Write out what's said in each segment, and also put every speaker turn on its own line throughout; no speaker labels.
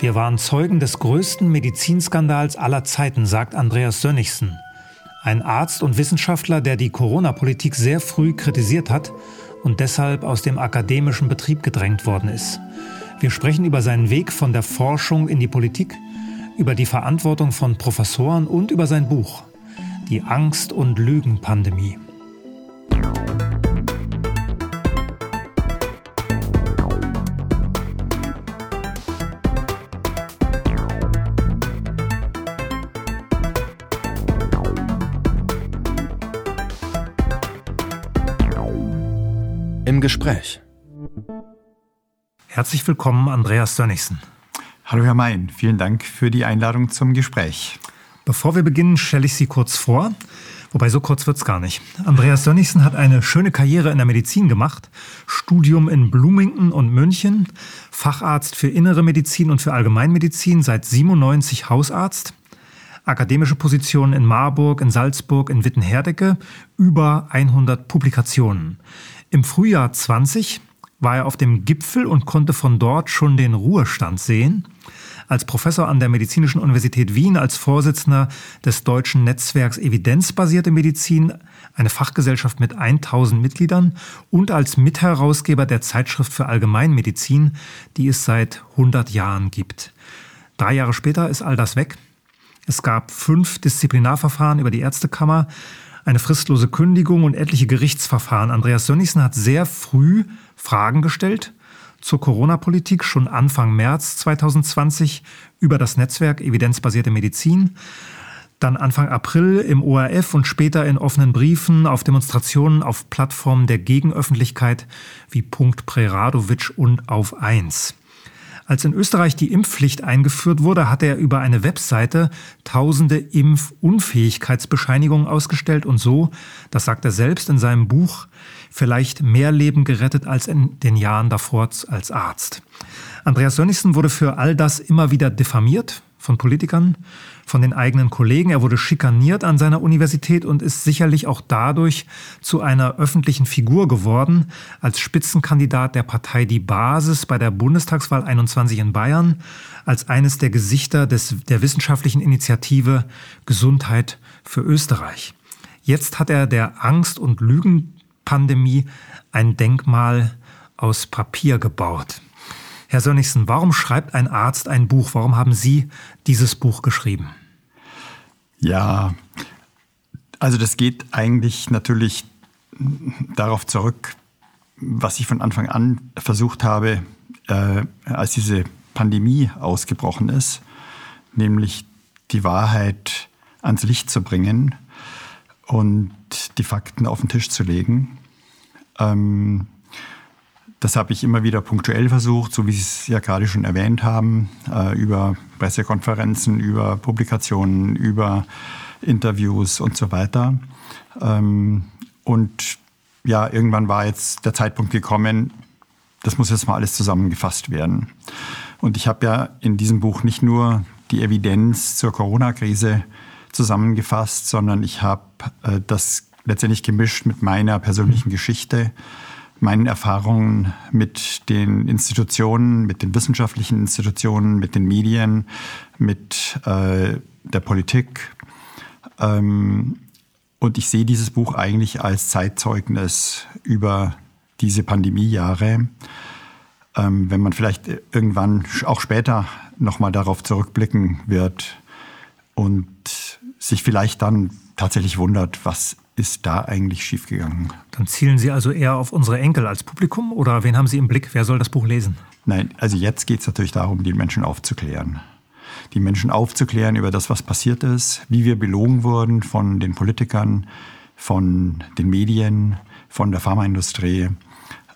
Wir waren Zeugen des größten Medizinskandals aller Zeiten, sagt Andreas Sönnigsen. Ein Arzt und Wissenschaftler, der die Corona-Politik sehr früh kritisiert hat und deshalb aus dem akademischen Betrieb gedrängt worden ist. Wir sprechen über seinen Weg von der Forschung in die Politik, über die Verantwortung von Professoren und über sein Buch Die Angst- und Lügenpandemie.
Gespräch.
Herzlich willkommen, Andreas Sönnigsen.
Hallo Herr Mein, vielen Dank für die Einladung zum Gespräch.
Bevor wir beginnen, stelle ich Sie kurz vor. Wobei so kurz wird es gar nicht. Andreas Sönnigsen hat eine schöne Karriere in der Medizin gemacht. Studium in Bloomington und München, Facharzt für Innere Medizin und für Allgemeinmedizin, seit 97 Hausarzt. Akademische Positionen in Marburg, in Salzburg, in Wittenherdecke, über 100 Publikationen. Im Frühjahr 20 war er auf dem Gipfel und konnte von dort schon den Ruhestand sehen. Als Professor an der Medizinischen Universität Wien, als Vorsitzender des deutschen Netzwerks Evidenzbasierte Medizin, eine Fachgesellschaft mit 1000 Mitgliedern und als Mitherausgeber der Zeitschrift für Allgemeinmedizin, die es seit 100 Jahren gibt. Drei Jahre später ist all das weg. Es gab fünf Disziplinarverfahren über die Ärztekammer eine fristlose Kündigung und etliche Gerichtsverfahren. Andreas Sönnigsen hat sehr früh Fragen gestellt zur Corona-Politik, schon Anfang März 2020 über das Netzwerk Evidenzbasierte Medizin. Dann Anfang April im ORF und später in offenen Briefen auf Demonstrationen auf Plattformen der Gegenöffentlichkeit wie Punkt Preradovic und auf 1. Als in Österreich die Impfpflicht eingeführt wurde, hat er über eine Webseite tausende Impfunfähigkeitsbescheinigungen ausgestellt und so, das sagt er selbst in seinem Buch, vielleicht mehr Leben gerettet als in den Jahren davor als Arzt. Andreas Sönnigsen wurde für all das immer wieder diffamiert von Politikern, von den eigenen Kollegen. Er wurde schikaniert an seiner Universität und ist sicherlich auch dadurch zu einer öffentlichen Figur geworden, als Spitzenkandidat der Partei Die Basis bei der Bundestagswahl 21 in Bayern, als eines der Gesichter des, der wissenschaftlichen Initiative Gesundheit für Österreich. Jetzt hat er der Angst- und Lügenpandemie ein Denkmal aus Papier gebaut. Herr Sönnigsen, warum schreibt ein Arzt ein Buch? Warum haben Sie dieses Buch geschrieben?
Ja, also das geht eigentlich natürlich darauf zurück, was ich von Anfang an versucht habe, äh, als diese Pandemie ausgebrochen ist, nämlich die Wahrheit ans Licht zu bringen und die Fakten auf den Tisch zu legen. Ähm, das habe ich immer wieder punktuell versucht, so wie Sie es ja gerade schon erwähnt haben, äh, über Pressekonferenzen, über Publikationen, über Interviews und so weiter. Ähm, und ja, irgendwann war jetzt der Zeitpunkt gekommen, das muss jetzt mal alles zusammengefasst werden. Und ich habe ja in diesem Buch nicht nur die Evidenz zur Corona-Krise zusammengefasst, sondern ich habe äh, das letztendlich gemischt mit meiner persönlichen Geschichte meinen Erfahrungen mit den Institutionen, mit den wissenschaftlichen Institutionen, mit den Medien, mit äh, der Politik. Ähm, und ich sehe dieses Buch eigentlich als Zeitzeugnis über diese Pandemiejahre. Ähm, wenn man vielleicht irgendwann auch später nochmal darauf zurückblicken wird und sich vielleicht dann tatsächlich wundert, was ist da eigentlich schiefgegangen?
Dann zielen Sie also eher auf unsere Enkel als Publikum oder wen haben Sie im Blick? Wer soll das Buch lesen?
Nein, also jetzt geht es natürlich darum, die Menschen aufzuklären. Die Menschen aufzuklären über das, was passiert ist, wie wir belogen wurden von den Politikern, von den Medien, von der Pharmaindustrie,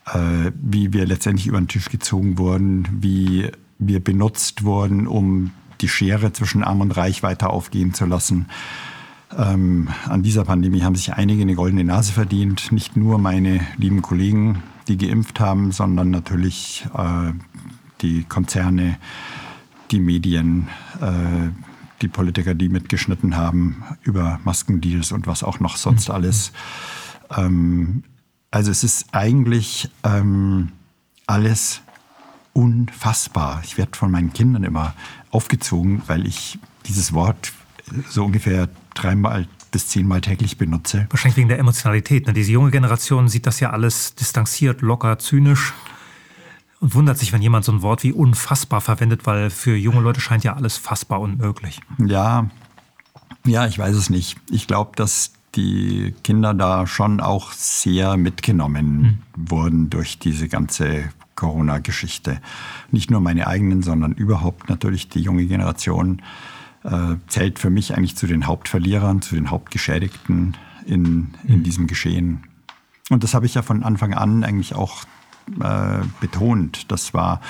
äh, wie wir letztendlich über den Tisch gezogen wurden, wie wir benutzt wurden, um die Schere zwischen Arm und Reich weiter aufgehen zu lassen. Ähm, an dieser Pandemie haben sich einige eine goldene Nase verdient. Nicht nur meine lieben Kollegen, die geimpft haben, sondern natürlich äh, die Konzerne, die Medien, äh, die Politiker, die mitgeschnitten haben über Maskendeals und was auch noch sonst mhm. alles. Ähm, also es ist eigentlich ähm, alles unfassbar. Ich werde von meinen Kindern immer aufgezogen, weil ich dieses Wort so ungefähr dreimal bis zehnmal täglich benutze.
Wahrscheinlich wegen der Emotionalität. Ne? Diese junge Generation sieht das ja alles distanziert, locker, zynisch und wundert sich, wenn jemand so ein Wort wie unfassbar verwendet, weil für junge Leute scheint ja alles fassbar unmöglich.
Ja, ja, ich weiß es nicht. Ich glaube, dass die Kinder da schon auch sehr mitgenommen mhm. wurden durch diese ganze Corona-Geschichte. Nicht nur meine eigenen, sondern überhaupt natürlich die junge Generation äh, zählt für mich eigentlich zu den Hauptverlierern, zu den Hauptgeschädigten in, in mhm. diesem Geschehen. Und das habe ich ja von Anfang an eigentlich auch äh, betont. Das war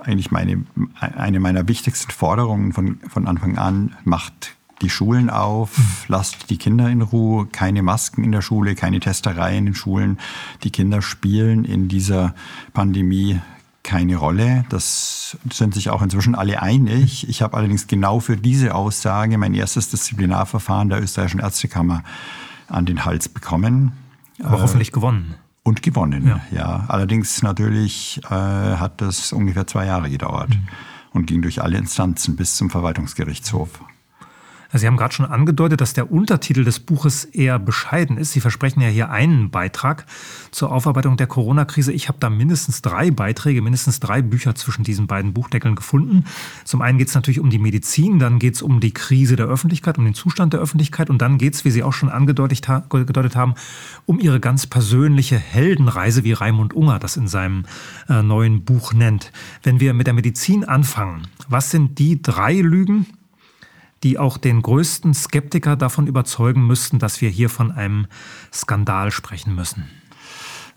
eigentlich meine, eine meiner wichtigsten Forderungen von, von Anfang an. Macht die Schulen auf, mhm. lasst die Kinder in Ruhe, keine Masken in der Schule, keine Testerei in den Schulen. Die Kinder spielen in dieser Pandemie keine Rolle. Das sind sich auch inzwischen alle einig. Ich habe allerdings genau für diese Aussage mein erstes Disziplinarverfahren der österreichischen Ärztekammer an den Hals bekommen.
Aber äh, hoffentlich gewonnen.
Und gewonnen, ja. ja. Allerdings natürlich äh, hat das ungefähr zwei Jahre gedauert mhm. und ging durch alle Instanzen bis zum Verwaltungsgerichtshof.
Sie haben gerade schon angedeutet, dass der Untertitel des Buches eher bescheiden ist. Sie versprechen ja hier einen Beitrag zur Aufarbeitung der Corona-Krise. Ich habe da mindestens drei Beiträge, mindestens drei Bücher zwischen diesen beiden Buchdeckeln gefunden. Zum einen geht es natürlich um die Medizin, dann geht es um die Krise der Öffentlichkeit, um den Zustand der Öffentlichkeit und dann geht es, wie Sie auch schon angedeutet haben, um Ihre ganz persönliche Heldenreise, wie Raimund Unger das in seinem äh, neuen Buch nennt. Wenn wir mit der Medizin anfangen, was sind die drei Lügen, die auch den größten Skeptiker davon überzeugen müssten, dass wir hier von einem Skandal sprechen müssen?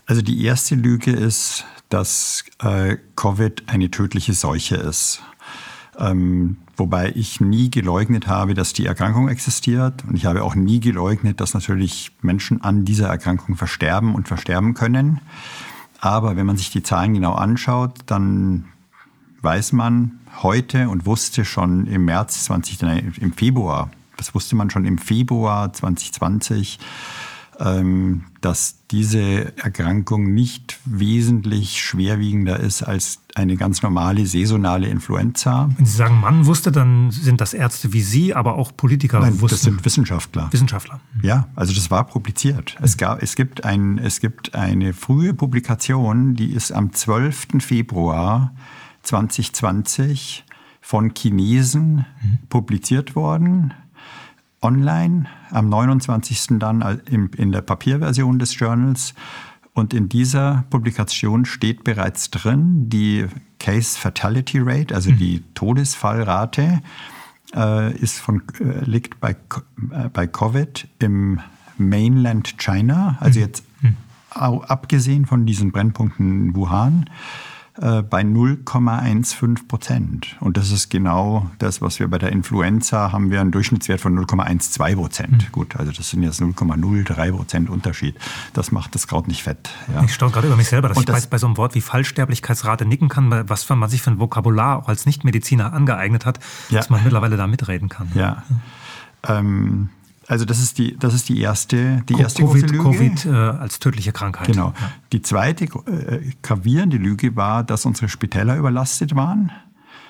Also die erste Lüge ist, dass äh, Covid eine tödliche Seuche ist. Ähm, wobei ich nie geleugnet habe, dass die Erkrankung existiert. Und ich habe auch nie geleugnet, dass natürlich Menschen an dieser Erkrankung versterben und versterben können. Aber wenn man sich die Zahlen genau anschaut, dann weiß man heute und wusste schon im März 20, im Februar, das wusste man schon im Februar 2020, ähm, dass diese Erkrankung nicht wesentlich schwerwiegender ist als eine ganz normale saisonale Influenza.
Wenn Sie sagen, man wusste, dann sind das Ärzte wie Sie, aber auch Politiker
Nein, wussten. Das sind Wissenschaftler.
Wissenschaftler.
Ja, also das war publiziert. Es, gab, es, gibt ein, es gibt eine frühe Publikation, die ist am 12. Februar 2020 von Chinesen mhm. publiziert worden, online, am 29. dann in der Papierversion des Journals. Und in dieser Publikation steht bereits drin die Case Fatality Rate, also mhm. die Todesfallrate, äh, ist von, äh, liegt bei, äh, bei Covid im Mainland China, also mhm. jetzt mhm. abgesehen von diesen Brennpunkten Wuhan, äh, bei 0,15 Prozent. Und das ist genau das, was wir bei der Influenza haben wir einen Durchschnittswert von 0,12 Prozent. Mhm. Gut, also das sind jetzt 0,03 Prozent Unterschied. Das macht das Kraut nicht fett.
Ja. Ich staune gerade über mich selber, dass Und ich das, bei, so einem Wort wie Fallsterblichkeitsrate nicken kann, was man sich für ein Vokabular auch als Nichtmediziner angeeignet hat, ja. dass man mittlerweile da mitreden kann.
Ja. ja. Ähm, also das ist die, das ist die erste, die erste
Covid, Lüge. Covid äh, als tödliche Krankheit.
Genau. Ja. Die zweite äh, gravierende Lüge war, dass unsere Spitäler überlastet waren.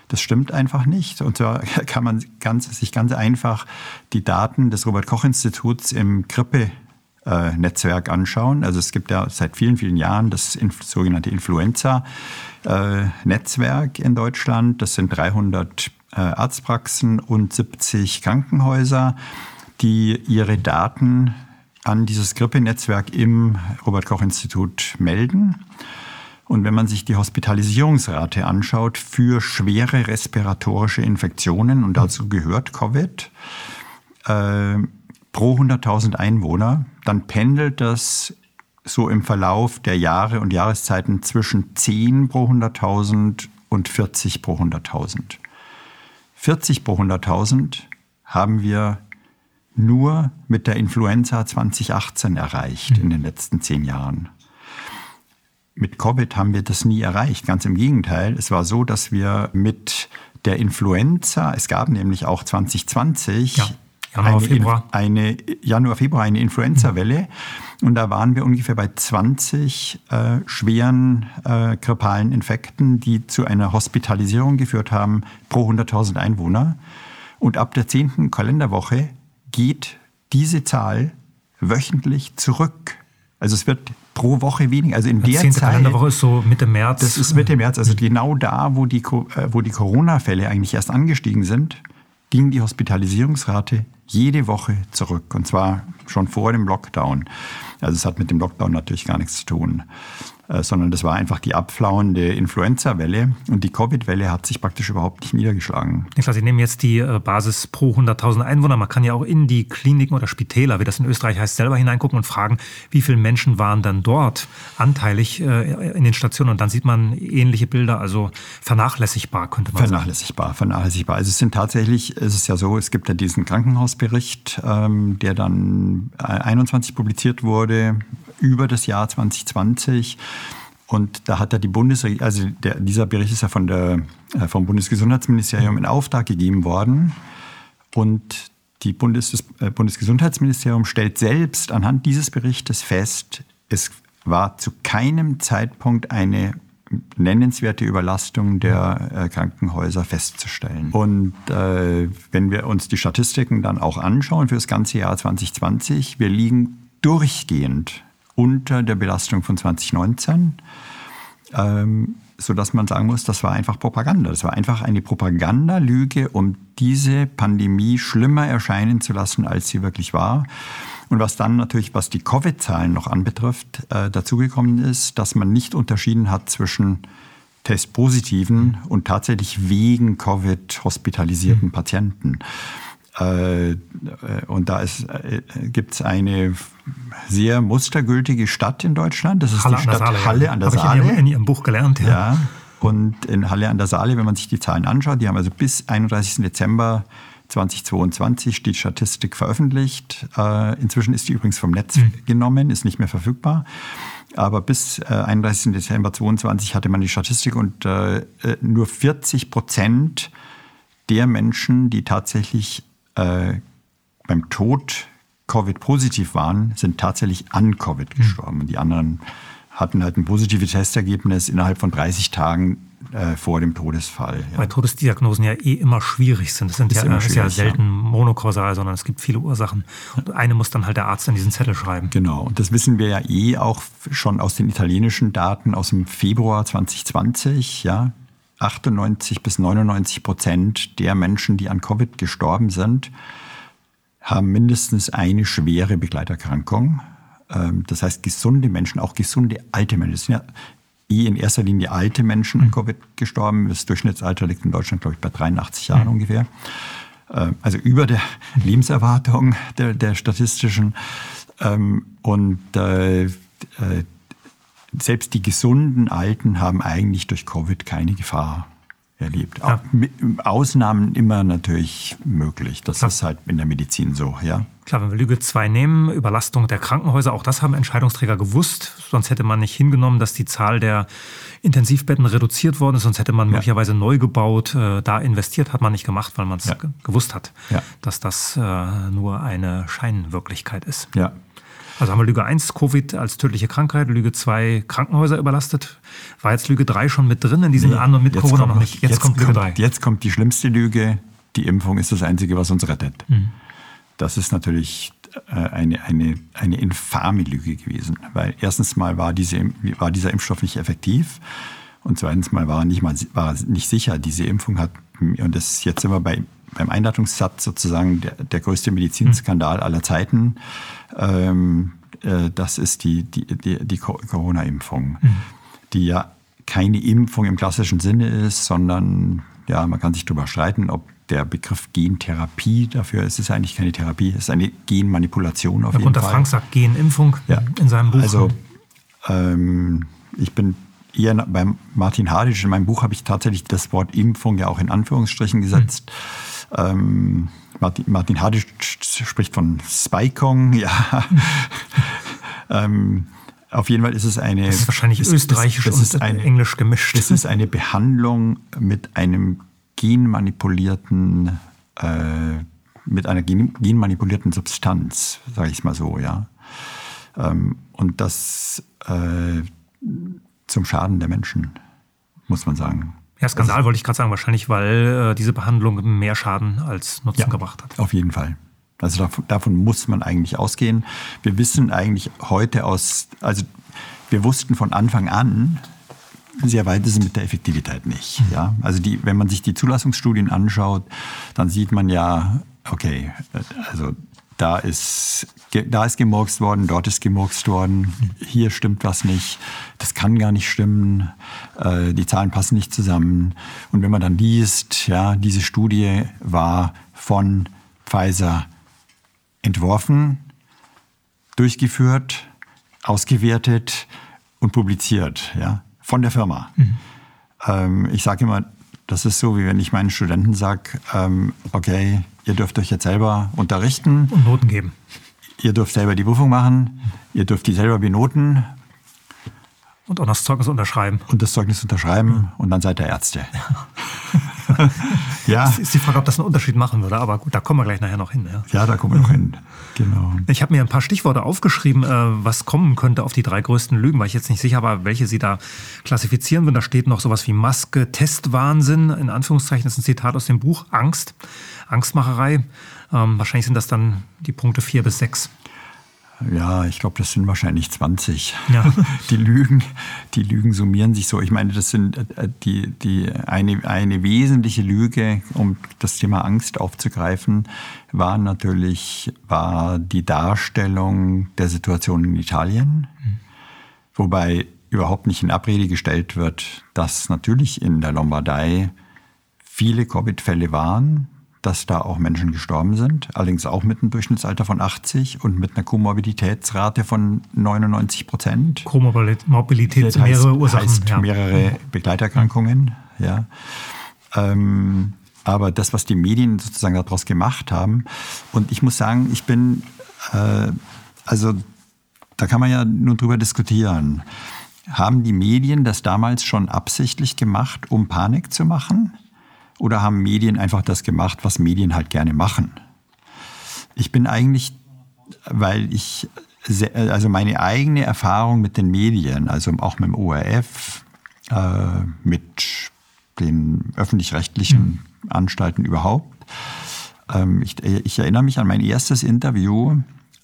Das stimmt einfach nicht. Und zwar kann man ganz, sich ganz einfach die Daten des Robert-Koch-Instituts im Grippe Netzwerk anschauen. Also es gibt ja seit vielen, vielen Jahren das sogenannte Influenza-Netzwerk in Deutschland. Das sind 300 äh, Arztpraxen und 70 Krankenhäuser die ihre Daten an dieses Grippenetzwerk im Robert-Koch-Institut melden. Und wenn man sich die Hospitalisierungsrate anschaut für schwere respiratorische Infektionen, und dazu gehört Covid, äh, pro 100.000 Einwohner, dann pendelt das so im Verlauf der Jahre und Jahreszeiten zwischen 10 pro 100.000 und 40 pro 100.000. 40 pro 100.000 haben wir nur mit der Influenza 2018 erreicht mhm. in den letzten zehn Jahren. Mit Covid haben wir das nie erreicht. Ganz im Gegenteil. Es war so, dass wir mit der Influenza, es gab nämlich auch 2020 ja.
Januar,
eine,
Februar.
eine Januar, Februar eine Influenza-Welle. Und da waren wir ungefähr bei 20 äh, schweren äh, grippalen Infekten, die zu einer Hospitalisierung geführt haben pro 100.000 Einwohner. Und ab der 10. Kalenderwoche geht diese Zahl wöchentlich zurück. Also es wird pro Woche weniger. Also in der
10.
Zeit.
Kalenderwoche ist so Mitte März.
Das ist Mitte März, also genau da, wo die, äh, wo die Corona-Fälle eigentlich erst angestiegen sind, ging die Hospitalisierungsrate jede Woche zurück. Und zwar schon vor dem Lockdown. Also es hat mit dem Lockdown natürlich gar nichts zu tun, sondern das war einfach die abflauende Influenza-Welle. Und die Covid-Welle hat sich praktisch überhaupt nicht niedergeschlagen.
Niklas, ich nehme jetzt die äh, Basis pro 100.000 Einwohner. Man kann ja auch in die Kliniken oder Spitäler, wie das in Österreich heißt, selber hineingucken und fragen, wie viele Menschen waren dann dort anteilig äh, in den Stationen. Und dann sieht man ähnliche Bilder, also vernachlässigbar, könnte man sagen.
Vernachlässigbar, vernachlässigbar. Also es sind tatsächlich, es ist ja so, es gibt ja diesen Krankenhausbericht, ähm, der dann äh, 21 publiziert wurde über das Jahr 2020. Und da hat ja die Bundesregierung, also der, dieser Bericht ist ja von der, äh, vom Bundesgesundheitsministerium in Auftrag gegeben worden. Und die Bundes, das äh, Bundesgesundheitsministerium stellt selbst anhand dieses Berichtes fest, es war zu keinem Zeitpunkt eine nennenswerte Überlastung der äh, Krankenhäuser festzustellen. Und äh, wenn wir uns die Statistiken dann auch anschauen für das ganze Jahr 2020, wir liegen durchgehend unter der Belastung von 2019 ähm, sodass man sagen muss, das war einfach Propaganda. Das war einfach eine Propagandalüge, um diese Pandemie schlimmer erscheinen zu lassen, als sie wirklich war. Und was dann natürlich, was die Covid-Zahlen noch anbetrifft, äh, dazugekommen ist, dass man nicht unterschieden hat zwischen Testpositiven und tatsächlich wegen Covid hospitalisierten Patienten. Äh, äh, und da äh, gibt es eine sehr mustergültige Stadt in Deutschland. Das ist
Halle
die Stadt
Saale.
Halle
ja.
an der
Habe ich
Saale.
in Ihrem, in Ihrem Buch gelernt. Ja.
Ja, und in Halle an der Saale, wenn man sich die Zahlen anschaut, die haben also bis 31. Dezember 2022 die Statistik veröffentlicht. Inzwischen ist die übrigens vom Netz genommen, ist nicht mehr verfügbar. Aber bis äh, 31. Dezember 2022 hatte man die Statistik und nur 40 Prozent der Menschen, die tatsächlich äh, beim Tod Covid-positiv waren, sind tatsächlich an Covid gestorben. Und die anderen hatten halt ein positives Testergebnis innerhalb von 30 Tagen äh, vor dem Todesfall. Ja.
Weil Todesdiagnosen ja eh immer schwierig sind. Das sind
Ist
ja,
immer
ist ja
schwierig, ja.
selten monokausal, sondern es gibt viele Ursachen. Und eine muss dann halt der Arzt an diesen Zettel schreiben.
Genau, und das wissen wir ja eh auch schon aus den italienischen Daten aus dem Februar 2020. Ja, 98 bis 99 Prozent der Menschen, die an Covid gestorben sind, haben mindestens eine schwere Begleiterkrankung. Ähm, Das heißt, gesunde Menschen, auch gesunde alte Menschen, sind ja eh in erster Linie alte Menschen an Covid gestorben. Das Durchschnittsalter liegt in Deutschland, glaube ich, bei 83 Jahren ungefähr. Äh, Also über der Lebenserwartung der, der statistischen. Ähm, Und äh, äh, selbst die gesunden Alten haben eigentlich durch Covid keine Gefahr erlebt. Auch mit Ausnahmen immer natürlich möglich. Das ist halt in der Medizin so, ja.
Klar, wenn wir Lüge 2 nehmen, Überlastung der Krankenhäuser, auch das haben Entscheidungsträger gewusst. Sonst hätte man nicht hingenommen, dass die Zahl der Intensivbetten reduziert worden ist. Sonst hätte man möglicherweise neu gebaut. Äh, Da investiert hat man nicht gemacht, weil man es
Ja.
ge- gewusst hat,
Ja.
dass das äh, nur eine Scheinwirklichkeit ist.
Ja.
Also haben wir Lüge 1, Covid als tödliche Krankheit, Lüge 2, Krankenhäuser überlastet. War jetzt Lüge 3 schon mit drin in diesem An- und mit
Jetzt
Corona
kommt
noch nicht? Jetzt, kommt Lüge 3.
Jetzt kommt die schlimmste Lüge. Die Impfung ist das Einzige, was uns rettet.
Mhm.
Das ist natürlich äh, eine, eine, eine infame Lüge gewesen. Weil erstens mal war, diese, war dieser Impfstoff nicht effektiv. Und zweitens mal war nicht, mal war nicht sicher, diese Impfung hat, und das ist jetzt immer bei, beim Einladungssatz sozusagen der, der größte Medizinskandal aller Zeiten. Ähm, äh, das ist die, die, die, die Co- Corona-Impfung, die ja keine Impfung im klassischen Sinne ist, sondern ja, man kann sich darüber streiten, ob der Begriff Gentherapie dafür ist. Es ist eigentlich keine Therapie, es ist eine Genmanipulation auf
Herr
jeden
Gunter
Fall.
Frank sagt Genimpfung
Ja.
in seinem Buch.
Also ähm, ich bin eher beim Martin Hadisch. In meinem Buch habe ich tatsächlich das Wort Impfung ja auch in Anführungsstrichen gesetzt. Ähm, Martin, Martin Hadisch spricht von Spikong, ja. ähm, auf jeden Fall ist es eine.
das ist wahrscheinlich
es- es-
österreichisch
es ist
und
eine,
englisch gemischt.
es ist eine Behandlung mit einem genmanipulierten äh, mit einer genmanipulierten Substanz, sage ich es mal so, ja. Ähm, und das äh, zum Schaden der Menschen, muss man sagen.
Ja, Skandal wollte ich gerade sagen, wahrscheinlich, weil äh, diese Behandlung mehr Schaden als Nutzen ja, gebracht hat.
Auf jeden Fall. Also davon, davon, muss man eigentlich ausgehen. Wir wissen eigentlich heute aus, also wir wussten von Anfang an, sehr weit ist es mit der Effektivität nicht. Ja? Also die, wenn man sich die Zulassungsstudien anschaut, dann sieht man ja, okay, also da ist, da ist gemurkst worden, dort ist gemurkst worden, hier stimmt was nicht, das kann gar nicht stimmen, äh, die Zahlen passen nicht zusammen. Und wenn man dann liest, ja, diese Studie war von Pfizer entworfen, durchgeführt, ausgewertet und publiziert, ja, von der Firma. Mhm. Ähm, ich sage immer, das ist so, wie wenn ich meinen Studenten sage, ähm, okay, ihr dürft euch jetzt selber unterrichten.
Und Noten geben.
Ihr dürft selber die Prüfung machen, ihr dürft die selber benoten.
Und auch das Zeugnis unterschreiben.
Und das Zeugnis unterschreiben mhm. und dann seid ihr Ärzte.
ja. Das ist die Frage, ob das einen Unterschied machen würde, aber gut, da kommen wir gleich nachher noch hin.
Ja, ja da kommen wir noch hin. Genau.
Ich habe mir ein paar Stichworte aufgeschrieben, äh, was kommen könnte auf die drei größten Lügen, weil ich jetzt nicht sicher war, welche Sie da klassifizieren würden. Da steht noch sowas wie Maske, Testwahnsinn, in Anführungszeichen, das ist ein Zitat aus dem Buch, Angst, Angstmacherei. Ähm, wahrscheinlich sind das dann die Punkte vier bis sechs.
Ja, ich glaube, das sind wahrscheinlich 20. Ja. Die Lügen, die Lügen summieren sich so. Ich meine, das sind äh, die, die eine, eine wesentliche Lüge, um das Thema Angst aufzugreifen, war natürlich war die Darstellung der Situation in Italien, mhm. wobei überhaupt nicht in Abrede gestellt wird, dass natürlich in der Lombardei viele Covid-Fälle waren, dass da auch Menschen gestorben sind, allerdings auch mit einem Durchschnittsalter von 80 und mit einer Komorbiditätsrate von 99 Prozent.
Komorbidität sind mehrere Ursachen. Heißt
ja. mehrere Begleiterkrankungen, ja. Ähm, aber das, was die Medien sozusagen daraus gemacht haben, und ich muss sagen, ich bin, äh, also da kann man ja nun drüber diskutieren. Haben die Medien das damals schon absichtlich gemacht, um Panik zu machen? Oder haben Medien einfach das gemacht, was Medien halt gerne machen? Ich bin eigentlich, weil ich, also meine eigene Erfahrung mit den Medien, also auch mit dem ORF, äh, mit den öffentlich-rechtlichen mhm. Anstalten überhaupt, ähm, ich, ich, erinnere mich an mein erstes Interview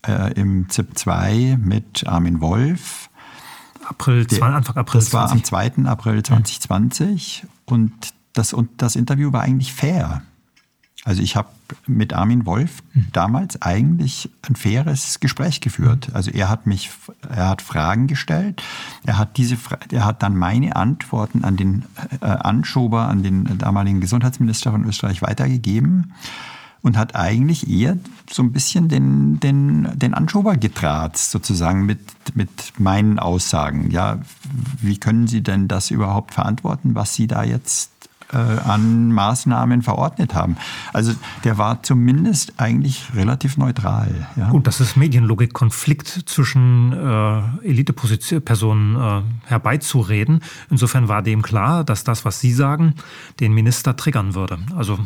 äh, im ZIP 2 mit Armin Wolf.
April, Der, Anfang April.
Das 20. war am 2. April 2020 und das, und das Interview war eigentlich fair. Also ich habe mit Armin Wolf mhm. damals eigentlich ein faires Gespräch geführt. Also er hat mich, er hat Fragen gestellt, er hat diese, er hat dann meine Antworten an den äh, Anschober, an den damaligen Gesundheitsminister von Österreich weitergegeben und hat eigentlich eher so ein bisschen den, den, den Anschober getratzt, sozusagen mit, mit meinen Aussagen. Ja, wie können Sie denn das überhaupt verantworten, was Sie da jetzt äh, an Maßnahmen verordnet haben. Also der war zumindest eigentlich relativ neutral.
Ja. Gut, das ist Medienlogik, Konflikt zwischen äh, Elitepersonen äh, herbeizureden. Insofern war dem klar, dass das, was Sie sagen, den Minister triggern würde. Also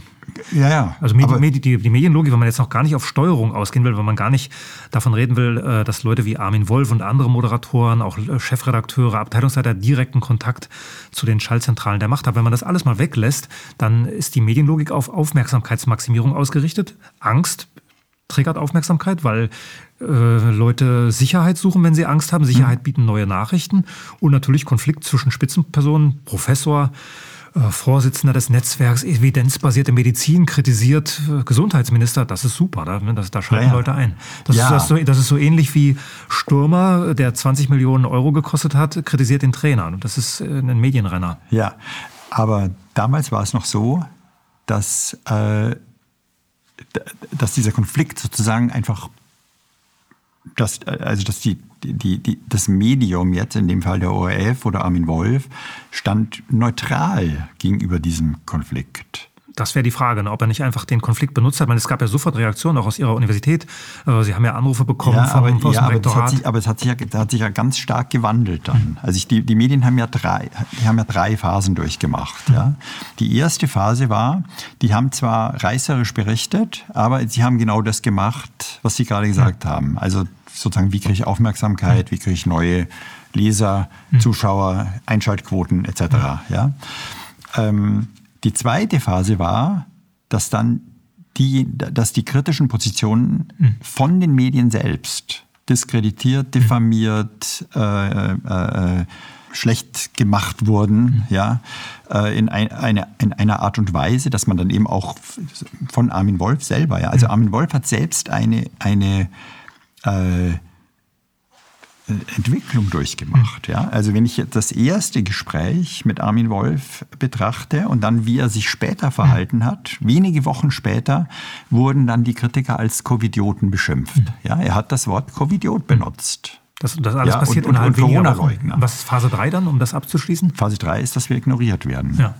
ja, ja.
Also Medi die, die, Medienlogik, wenn man jetzt noch gar nicht auf Steuerung ausgehen will, wenn man gar nicht davon reden will, äh, dass Leute wie Armin Wolf und andere Moderatoren, auch äh, Chefredakteure, Abteilungsleiter direkten Kontakt zu den Schallzentralen der Macht haben. Wenn man das alles mal weglässt, dann ist die Medienlogik auf Aufmerksamkeitsmaximierung ausgerichtet. Angst triggert Aufmerksamkeit, weil äh, Leute Sicherheit suchen, wenn sie Angst haben. Sicherheit mhm. bieten neue Nachrichten und natürlich Konflikt zwischen Spitzenpersonen, Professor, äh, Vorsitzender des Netzwerks Evidenzbasierte Medizin kritisiert äh, Gesundheitsminister, das ist super, da, ne, das, da schalten ja, ja. Leute ein. Das, ja. ist, das, so, das, ist, so, ähnlich wie Stürmer, der 20 Millionen Euro gekostet hat, kritisiert den Trainer. Und das ist äh, ein Medienrenner.
Ja, aber damals war es noch so, dass, äh, dass dieser Konflikt sozusagen einfach, dass, also dass die die, die, das Medium jetzt, in dem Fall der ORF oder Armin Wolf, stand neutral gegenüber diesem Konflikt.
Das wäre die Frage, ne? ob er nicht einfach den Konflikt benutzt hat. Meine, es gab ja sofort Reaktionen auch aus Ihrer Universität. Äh, Sie haben ja Anrufe bekommen
ja,
vom,
aber,
aus
ja, aber, hat sich, aber es hat sich, ja, hat sich ja ganz stark gewandelt dann. Also ich, die, die Medien haben ja drei, die haben ja drei Phasen durchgemacht. Ja. Die erste Phase war, die haben zwar reißerisch berichtet, aber sie haben genau das gemacht, was Sie gerade gesagt haben. Also sozusagen, wie kriege ich Aufmerksamkeit, wie kriege ich neue Leser, Zuschauer, Einschaltquoten etc. Ja. Ähm, die zweite Phase war, dass dann die, dass die kritischen Positionen von den Medien selbst diskreditiert, diffamiert, äh, äh, schlecht gemacht wurden, ja, äh, in, ein, eine, in einer Art und Weise, dass man dann eben auch von Armin Wolf selber, ja, also Armin Wolf hat selbst eine, eine äh, Entwicklung durchgemacht. Ja? Also wenn ich jetzt das erste Gespräch mit Armin Wolf betrachte und dann wie er sich später verhalten hat, wenige Wochen später wurden dann die Kritiker als Covidioten beschimpft. Ja? Er hat das Wort Covidiot benutzt.
Das, das alles
Ja,
passiert
und-
innerhalb
und. Corona-Leugner.
Was ist Phase 3 dann, um das abzuschließen?
Phase 3 ist, dass wir ignoriert werden.
Ja.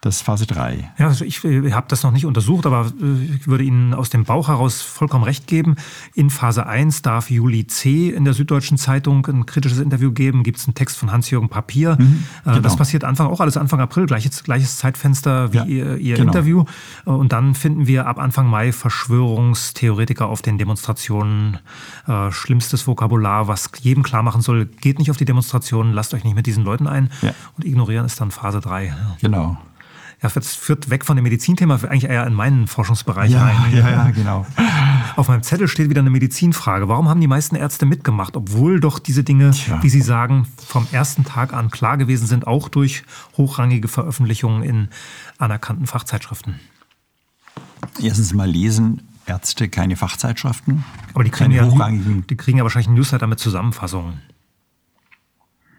Das ist Phase 3.
Ja, also ich habe das noch nicht untersucht, aber äh, ich würde Ihnen aus dem Bauch heraus vollkommen recht geben. In Phase 1 darf Juli C. in der Süddeutschen Zeitung ein kritisches Interview geben. Gibt es einen Text von Hans-Jürgen Papier. Äh,
genau.
Das passiert Anfang, auch alles Anfang April, gleiches, gleiches Zeitfenster wie
Ja,
Ihr, ihr
genau.
Interview. Äh, Und dann finden wir ab Anfang Mai Verschwörungstheoretiker auf den Demonstrationen. Schlimmstes Vokabular, was jedem klar machen soll, geht nicht auf die Demonstrationen, lasst euch nicht mit diesen Leuten ein.
Ja.
Und ignorieren ist dann Phase 3. Ja.
Genau.
Ja, das führt weg von dem Medizinthema, eigentlich eher in meinen Forschungsbereich
Ja,
rein.
ja, ja, genau.
Auf meinem Zettel steht wieder eine Medizinfrage. Warum haben die meisten Ärzte mitgemacht, obwohl doch diese Dinge,
Tja.
wie Sie sagen, vom ersten Tag an klar gewesen sind, auch durch hochrangige Veröffentlichungen in anerkannten Fachzeitschriften?
Erstens mal lesen Ärzte keine Fachzeitschriften.
Aber die kriegen, ja,
hochrangigen
die kriegen ja wahrscheinlich Newsletter mit Zusammenfassungen.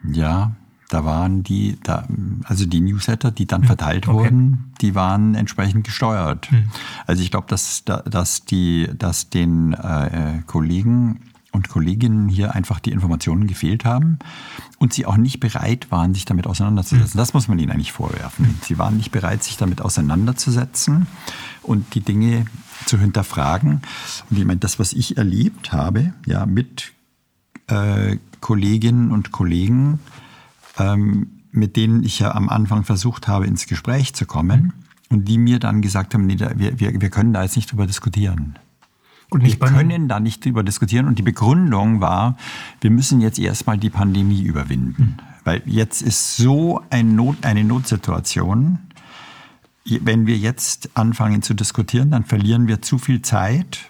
Ja, da waren die, da, also die Newsletter, die dann verteilt
okay.
wurden, die waren entsprechend gesteuert. Also ich glaube, dass, da- dass, die, dass den äh, Kollegen und Kolleginnen hier einfach die Informationen gefehlt haben und sie auch nicht bereit waren, sich damit auseinanderzusetzen. Das muss man ihnen eigentlich vorwerfen. Sie waren nicht bereit, sich damit auseinanderzusetzen und die Dinge zu hinterfragen. Und ich meine, das, was ich erlebt habe, ja, mit äh, Kolleginnen und Kollegen, ähm, mit denen ich ja am Anfang versucht habe, ins Gespräch zu kommen und die mir dann gesagt haben, nee, da, wir, wir, wir können da jetzt nicht drüber diskutieren.
Und
Wir können da nicht drüber diskutieren. Und die Begründung war, wir müssen jetzt erstmal die Pandemie überwinden. Weil jetzt ist so ein Not, eine Notsituation. Wenn wir jetzt anfangen zu diskutieren, dann verlieren wir zu viel Zeit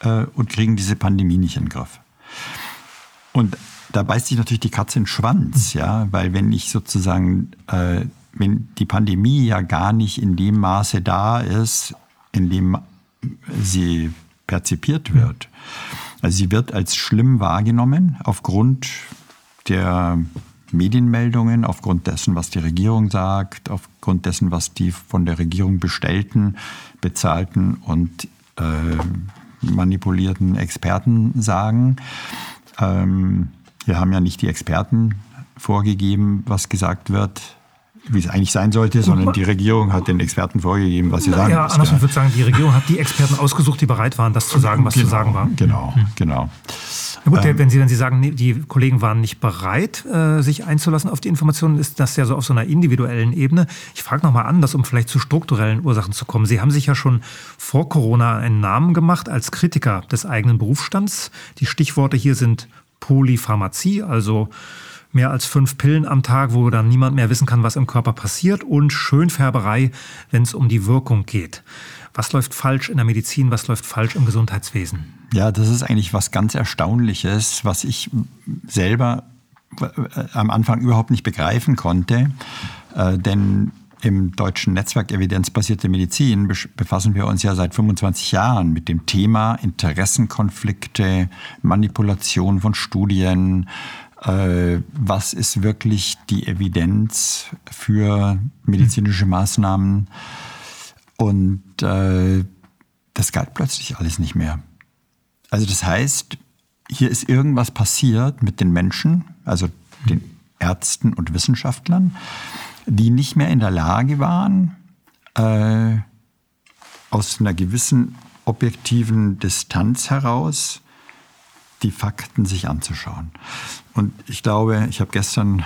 äh, und kriegen diese Pandemie nicht in den Griff. Und da beißt sich natürlich die Katze in den Schwanz, ja, weil wenn ich sozusagen, äh, wenn die Pandemie ja gar nicht in dem Maße da ist, in dem sie perzipiert wird. Also sie wird als schlimm wahrgenommen aufgrund der Medienmeldungen, aufgrund dessen, was die Regierung sagt, aufgrund dessen, was die von der Regierung bestellten, bezahlten und äh, manipulierten Experten sagen. Ähm, hier haben ja nicht die Experten vorgegeben, was gesagt wird, wie es eigentlich sein sollte, sondern die Regierung hat den Experten vorgegeben, was sie sagen
Ja, andersrum, ich würde sagen, die Regierung hat die Experten ausgesucht, die bereit waren, das zu sagen, was zu sagen war.
Genau, genau.
Na gut, wenn Sie, wenn Sie sagen, nee, die Kollegen waren nicht bereit, äh, sich einzulassen auf die Informationen, ist das ja so auf so einer individuellen Ebene. Ich frage nochmal anders, um vielleicht zu strukturellen Ursachen zu kommen. Sie haben sich ja schon vor Corona einen Namen gemacht als Kritiker des eigenen Berufsstands. Die Stichworte hier sind Polypharmazie, also mehr als fünf Pillen am Tag, wo dann niemand mehr wissen kann, was im Körper passiert und Schönfärberei, wenn es um die Wirkung geht. Was läuft falsch in der Medizin, was läuft falsch im Gesundheitswesen?
Ja, das ist eigentlich was ganz Erstaunliches, was ich selber äh, am Anfang überhaupt nicht begreifen konnte. Äh, denn im deutschen Netzwerk Evidenzbasierte Medizin befassen wir uns ja seit 25 Jahren mit dem Thema Interessenkonflikte, Manipulation von Studien. Äh, was ist wirklich die Evidenz für medizinische Maßnahmen? Und äh, das galt plötzlich alles nicht mehr. Also das heißt, hier ist irgendwas passiert mit den Menschen, also den Ärzten und Wissenschaftlern, die nicht mehr in der Lage waren, äh, aus einer gewissen objektiven Distanz heraus die Fakten sich anzuschauen. Und ich glaube, ich habe gestern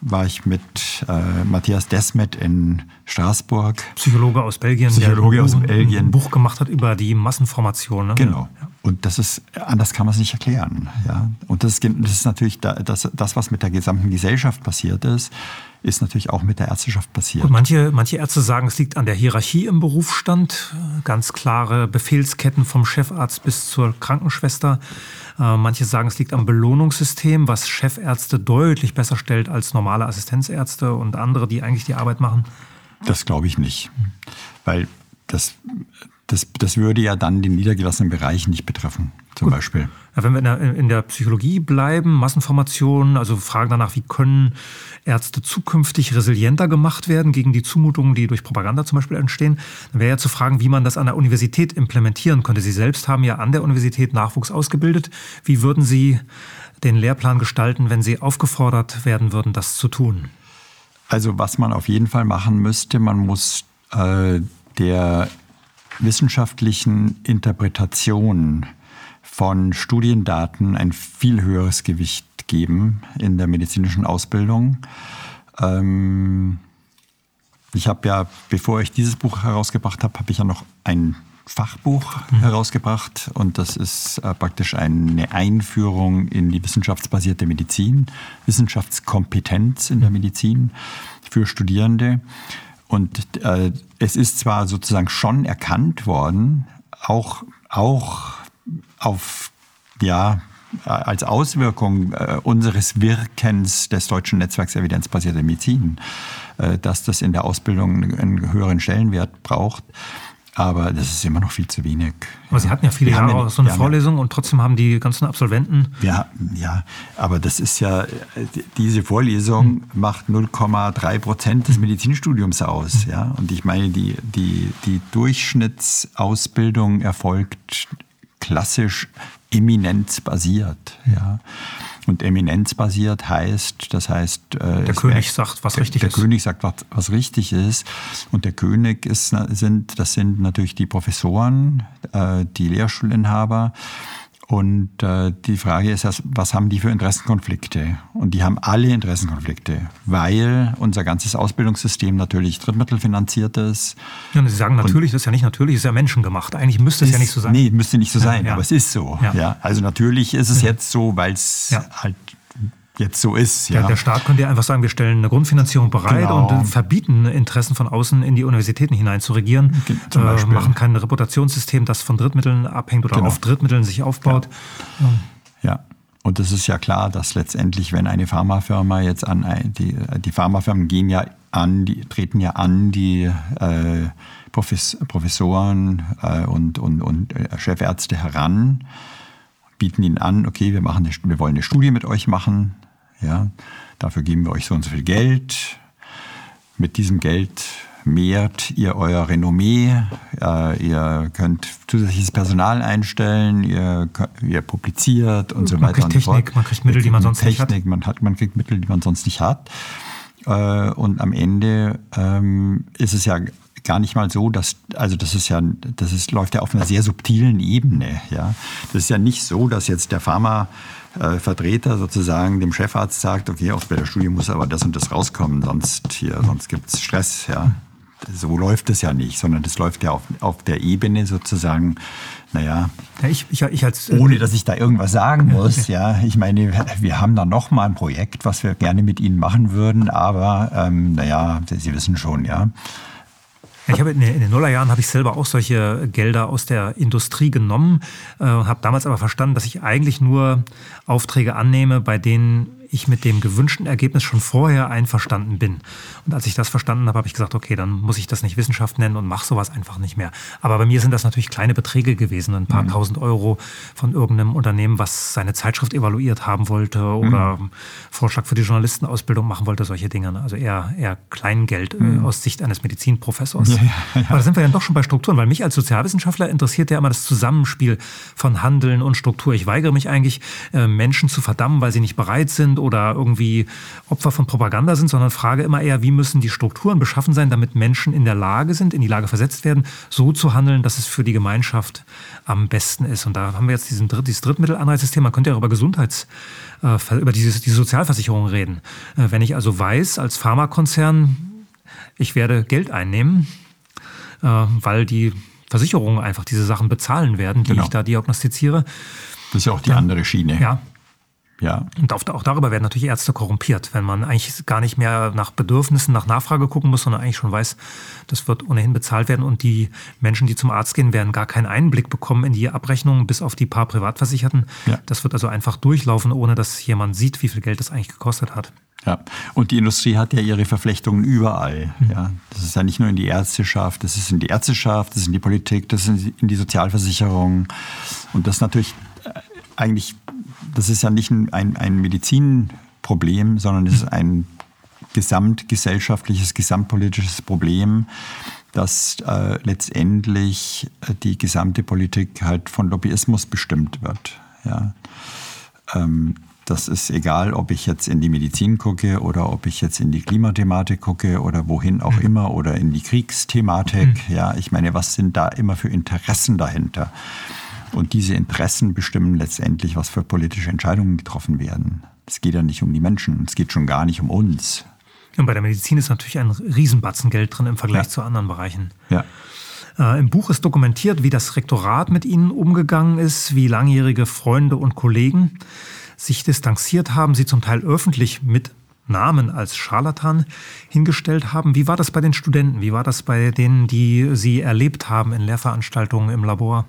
war ich mit äh, Matthias Desmet in Straßburg.
Psychologe aus Belgien,
Psychologe aus Belgien.
ein Buch gemacht hat über die Massenformation. Ne?
Genau. Ja. Und das ist, anders kann man es nicht erklären. Ja? Und das, das ist natürlich das, das, was mit der gesamten Gesellschaft passiert ist, ist natürlich auch mit der Ärzteschaft passiert.
Und manche, manche Ärzte sagen, es liegt an der Hierarchie im Berufsstand. Ganz klare Befehlsketten vom Chefarzt bis zur Krankenschwester. Äh, manche sagen, es liegt am Belohnungssystem, was Chefärzte deutlich besser stellt als normale Assistenzärzte und andere, die eigentlich die Arbeit machen.
Das glaube ich nicht. Weil das, das, das würde ja dann den niedergelassenen Bereich nicht betreffen, zum Gut. Beispiel.
Ja, wenn wir in der, in der, Psychologie bleiben, Massenformationen, also fragen danach, wie können Ärzte zukünftig resilienter gemacht werden gegen die Zumutungen, die durch Propaganda zum Beispiel entstehen, dann wäre ja zu fragen, wie man das an der Universität implementieren könnte. Sie selbst haben ja an der Universität Nachwuchs ausgebildet. Wie würden Sie den Lehrplan gestalten, wenn Sie aufgefordert werden würden, das zu tun?
Also was man auf jeden Fall machen müsste, man muss äh, der wissenschaftlichen Interpretation von Studiendaten ein viel höheres Gewicht geben in der medizinischen Ausbildung. Ähm, ich habe ja, bevor ich dieses Buch herausgebracht habe, habe ich ja noch ein Fachbuch mhm. herausgebracht und das ist äh, praktisch eine Einführung in die wissenschaftsbasierte Medizin, Wissenschaftskompetenz in der Medizin für Studierende. Und äh, es ist zwar sozusagen schon erkannt worden, auch, auch auf, ja, als Auswirkung äh, unseres Wirkens des deutschen Netzwerks evidenzbasierter Medizin, äh, dass das in der Ausbildung einen höheren Stellenwert braucht. Aber das ist immer noch viel zu wenig.
Aber Sie hatten ja viele Jahre ja, so eine Vorlesung ja, und trotzdem haben die ganzen Absolventen.
Ja, ja, aber das ist ja, diese Vorlesung hm. macht 0,3 Prozent des Medizinstudiums aus. Hm. Ja? Und ich meine, die, die, die Durchschnittsausbildung erfolgt klassisch eminenzbasiert. Ja. Und eminenzbasiert heißt, das heißt,
äh, der König wär, sagt, was richtig
der
ist.
Der König sagt, was, was richtig ist. Und der König ist, sind, das sind natürlich die Professoren, äh, die Lehrstuhlinhaber und äh, die Frage ist, was haben die für Interessenkonflikte? Und die haben alle Interessenkonflikte, weil unser ganzes Ausbildungssystem natürlich drittmittelfinanziert ist.
Ja, und Sie sagen natürlich, das ist ja nicht natürlich, das ist ja menschengemacht. Eigentlich müsste es ja nicht so sein.
Nee, müsste nicht so sein, ja, ja. aber es ist so. Ja. ja. Also natürlich ist es jetzt so, weil es halt jetzt so ist.
Ja. Der, der Staat könnte ja einfach sagen, wir stellen eine Grundfinanzierung bereit genau. und verbieten Interessen von außen in die Universitäten hinein zu regieren, Zum äh, machen kein Reputationssystem, das von Drittmitteln abhängt oder genau. auf Drittmitteln sich aufbaut.
Ja. ja. Und es ist ja klar, dass letztendlich, wenn eine Pharmafirma jetzt an, die, die Pharmafirmen gehen ja an, die treten ja an, die äh, Professoren äh, und, und, und äh, Chefärzte heran, bieten ihnen an, okay, wir, machen eine, wir wollen eine Studie mit euch machen, ja, dafür geben wir euch so und so viel Geld. Mit diesem Geld mehrt ihr euer Renommee, äh, ihr könnt zusätzliches Personal einstellen, ihr, ihr publiziert und so
man
weiter
und so fort. Man kriegt Mittel, die man sonst
Technik,
nicht hat.
Man, hat. man kriegt Mittel, die man sonst nicht hat. Äh, und am Ende ähm, ist es ja gar nicht mal so, dass, also das ist ja, das ist, läuft ja auf einer sehr subtilen Ebene. Ja? Das ist ja nicht so, dass jetzt der Pharma äh, Vertreter sozusagen dem Chefarzt sagt, okay, aus der Studie muss aber das und das rauskommen, sonst hier, sonst gibt es Stress, ja. So läuft es ja nicht, sondern das läuft ja auf, auf der Ebene sozusagen, naja,
ja, ich, ich, ich als,
äh, ohne dass ich da irgendwas sagen muss, ja. Ich meine, wir haben da noch mal ein Projekt, was wir gerne mit Ihnen machen würden, aber ähm, naja, Sie wissen schon, ja.
Ich habe in, den Nullerjahren habe ich selber auch solche Gelder aus der Industrie genommen, äh, habe damals aber verstanden, dass ich eigentlich nur Aufträge annehme, bei denen ich mit dem gewünschten Ergebnis schon vorher einverstanden bin. Und als ich das verstanden habe, habe ich gesagt, okay, dann muss ich das nicht Wissenschaft nennen und mache sowas einfach nicht mehr. Aber bei mir sind das natürlich kleine Beträge gewesen, ein paar mhm. tausend Euro von irgendeinem Unternehmen, was seine Zeitschrift evaluiert haben wollte oder mhm. Vorschlag für die Journalistenausbildung machen wollte, solche Dinge. Ne? Also eher, eher Kleingeld äh, mhm. aus Sicht eines Medizinprofessors. Ja, ja, ja. Aber da sind wir ja doch schon bei Strukturen, weil mich als Sozialwissenschaftler interessiert ja immer das Zusammenspiel von Handeln und Struktur. Ich weigere mich eigentlich, äh, Menschen zu verdammen, weil sie nicht bereit sind sind oder irgendwie Opfer von Propaganda sind, sondern frage immer eher, wie müssen die Strukturen beschaffen sein, damit Menschen in der Lage sind, in die Lage versetzt werden, so zu handeln, dass es für die Gemeinschaft am besten ist. Und da haben wir jetzt diesen Dritt, dieses Drittmittelanreizsystem. Man könnte ja auch über Gesundheits, äh, über dieses, diese Sozialversicherung reden. Äh, wenn ich also weiß, als Pharmakonzern, ich werde Geld einnehmen, äh, weil die Versicherungen einfach diese Sachen bezahlen werden, die genau. ich da diagnostiziere.
Das ist ja auch die andere Schiene.
Ja. Ja. Und auch, darüber werden natürlich Ärzte korrumpiert, wenn man eigentlich gar nicht mehr nach Bedürfnissen, nach Nachfrage gucken muss, sondern eigentlich schon weiß, das wird ohnehin bezahlt werden und die Menschen, die zum Arzt gehen, werden gar keinen Einblick bekommen in die Abrechnungen, bis auf die paar Privatversicherten. Ja. Das wird also einfach durchlaufen, ohne dass jemand sieht, wie viel Geld das eigentlich gekostet hat.
Ja, und die Industrie hat ja ihre Verflechtungen überall. Mhm. Ja, das ist ja nicht nur in die Ärzteschaft, das ist in die Ärzteschaft, das ist in die Politik, das ist in die Sozialversicherung. Und das natürlich äh, eigentlich, das ist ja nicht ein, ein Medizinproblem, sondern es ist mhm. ein gesamtgesellschaftliches, gesamtpolitisches Problem, dass äh, letztendlich äh, die gesamte Politik halt von Lobbyismus bestimmt wird. Ja. Ähm, das ist egal, ob ich jetzt in die Medizin gucke oder ob ich jetzt in die Klimathematik gucke oder wohin auch mhm. immer oder in die Kriegsthematik. Mhm. Ja, ich meine, was sind da immer für Interessen dahinter? Und diese Interessen bestimmen letztendlich, was für politische Entscheidungen getroffen werden. Es geht ja nicht um die Menschen, es geht schon gar nicht um uns.
Und bei der Medizin ist natürlich ein Riesenbatzen Geld drin im Vergleich ja. zu anderen Bereichen.
Ja.
Äh, Im Buch ist dokumentiert, wie das Rektorat mit Ihnen umgegangen ist, wie langjährige Freunde und Kollegen sich distanziert haben, sie zum Teil öffentlich mit Namen als Scharlatan hingestellt haben. Wie war das bei den Studenten? Wie war das bei denen, die Sie erlebt haben in Lehrveranstaltungen im Labor?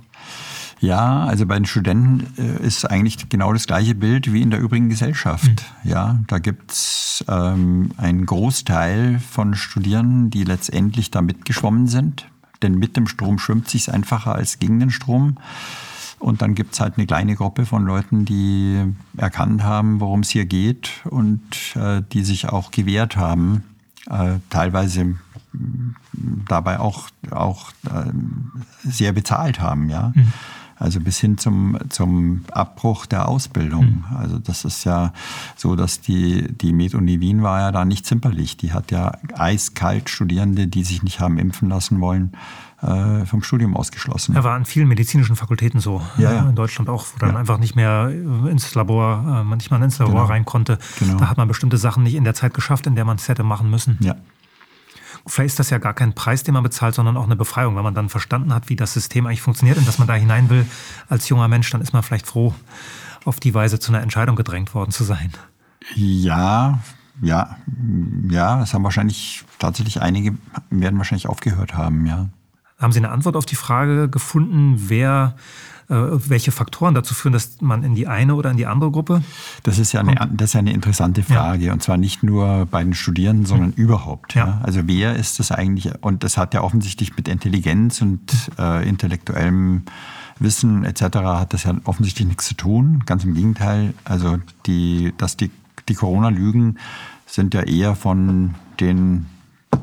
Ja, also bei den Studenten äh, ist eigentlich genau das gleiche Bild wie in der übrigen Gesellschaft. Mhm. Ja, da gibt's ähm, einen Großteil von Studierenden, die letztendlich da mitgeschwommen sind. Denn mit dem Strom schwimmt sich einfacher als gegen den Strom. Und dann gibt es halt eine kleine Gruppe von Leuten, die erkannt haben, worum es hier geht und äh, die sich auch gewehrt haben, äh, teilweise dabei auch, auch äh, sehr bezahlt haben, ja. Mhm. Also bis hin zum, zum Abbruch der Ausbildung. Mhm. Also das ist ja so, dass die, die Med-Uni Wien war ja da nicht zimperlich. Die hat ja eiskalt Studierende, die sich nicht haben impfen lassen wollen, äh, vom Studium ausgeschlossen.
Er war an vielen medizinischen Fakultäten so. Ja, ja. In Deutschland auch, wo dann ja. einfach nicht mehr ins Labor, äh, nicht mal ins Labor genau. rein konnte. Genau. Da hat man bestimmte Sachen nicht in der Zeit geschafft, in der man es hätte machen müssen.
Ja.
Vielleicht ist das ja gar kein Preis, den man bezahlt, sondern auch eine Befreiung. Wenn man dann verstanden hat, wie das System eigentlich funktioniert und dass man da hinein will als junger Mensch, dann ist man vielleicht froh, auf die Weise zu einer Entscheidung gedrängt worden zu sein.
Ja, ja, ja, es haben wahrscheinlich tatsächlich einige werden wahrscheinlich aufgehört haben, ja.
Haben Sie eine Antwort auf die Frage gefunden, wer welche Faktoren dazu führen, dass man in die eine oder in die andere Gruppe?
Das ist ja eine, das ist eine interessante Frage. Ja. Und zwar nicht nur bei den Studierenden, sondern mhm. überhaupt. Ja. Also wer ist das eigentlich? Und das hat ja offensichtlich mit Intelligenz und äh, intellektuellem Wissen etc. hat das ja offensichtlich nichts zu tun. Ganz im Gegenteil. Also die, dass die, die Corona-Lügen sind ja eher von den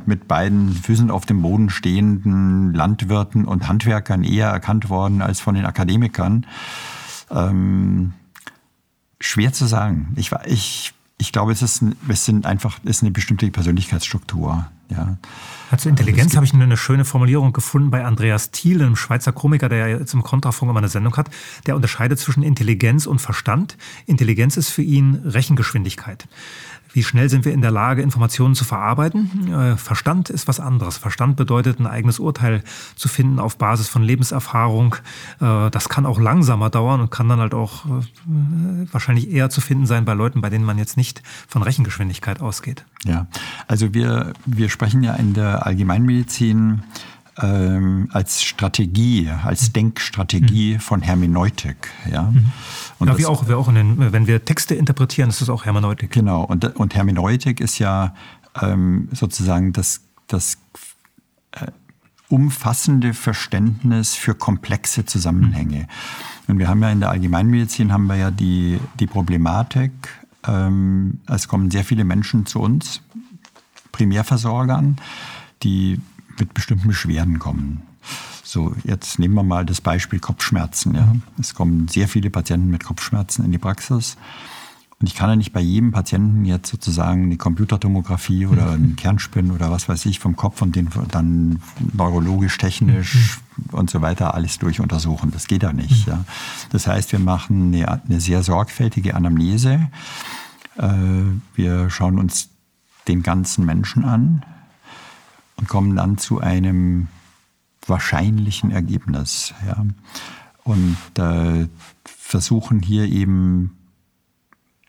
mit beiden Füßen auf dem Boden stehenden Landwirten und Handwerkern eher erkannt worden als von den Akademikern. Ähm, schwer zu sagen. Ich, ich, ich glaube, es ist, es sind einfach, es ist eine bestimmte Persönlichkeitsstruktur. Ja.
Zur Intelligenz also habe ich eine schöne Formulierung gefunden bei Andreas Thiel, einem Schweizer Komiker, der ja jetzt im Kontrafunk immer eine Sendung hat. Der unterscheidet zwischen Intelligenz und Verstand. Intelligenz ist für ihn Rechengeschwindigkeit. Wie schnell sind wir in der Lage, Informationen zu verarbeiten? Äh, Verstand ist was anderes. Verstand bedeutet, ein eigenes Urteil zu finden auf Basis von Lebenserfahrung. Äh, das kann auch langsamer dauern und kann dann halt auch äh, wahrscheinlich eher zu finden sein bei Leuten, bei denen man jetzt nicht von Rechengeschwindigkeit ausgeht.
Ja, also wir, wir sprechen ja in der Allgemeinmedizin ähm, als Strategie, als mhm. Denkstrategie mhm. von Hermeneutik. Ja, mhm.
Und ja, wir auch, wir auch den, wenn wir Texte interpretieren, ist das auch Hermeneutik.
Genau, und, und Hermeneutik ist ja ähm, sozusagen das, das äh, umfassende Verständnis für komplexe Zusammenhänge. Mhm. Und wir haben ja in der Allgemeinmedizin haben wir ja die, die Problematik, ähm, es kommen sehr viele Menschen zu uns, Primärversorgern, die mit bestimmten Beschwerden kommen. So, jetzt nehmen wir mal das Beispiel Kopfschmerzen. Ja. Es kommen sehr viele Patienten mit Kopfschmerzen in die Praxis. Und ich kann ja nicht bei jedem Patienten jetzt sozusagen eine Computertomographie oder einen Kernspin oder was weiß ich vom Kopf und den dann neurologisch, technisch mhm. und so weiter alles durchuntersuchen. Das geht ja nicht. Mhm. Ja. Das heißt, wir machen eine, eine sehr sorgfältige Anamnese. Äh, wir schauen uns den ganzen Menschen an und kommen dann zu einem wahrscheinlichen Ergebnis. Ja. Und äh, versuchen hier eben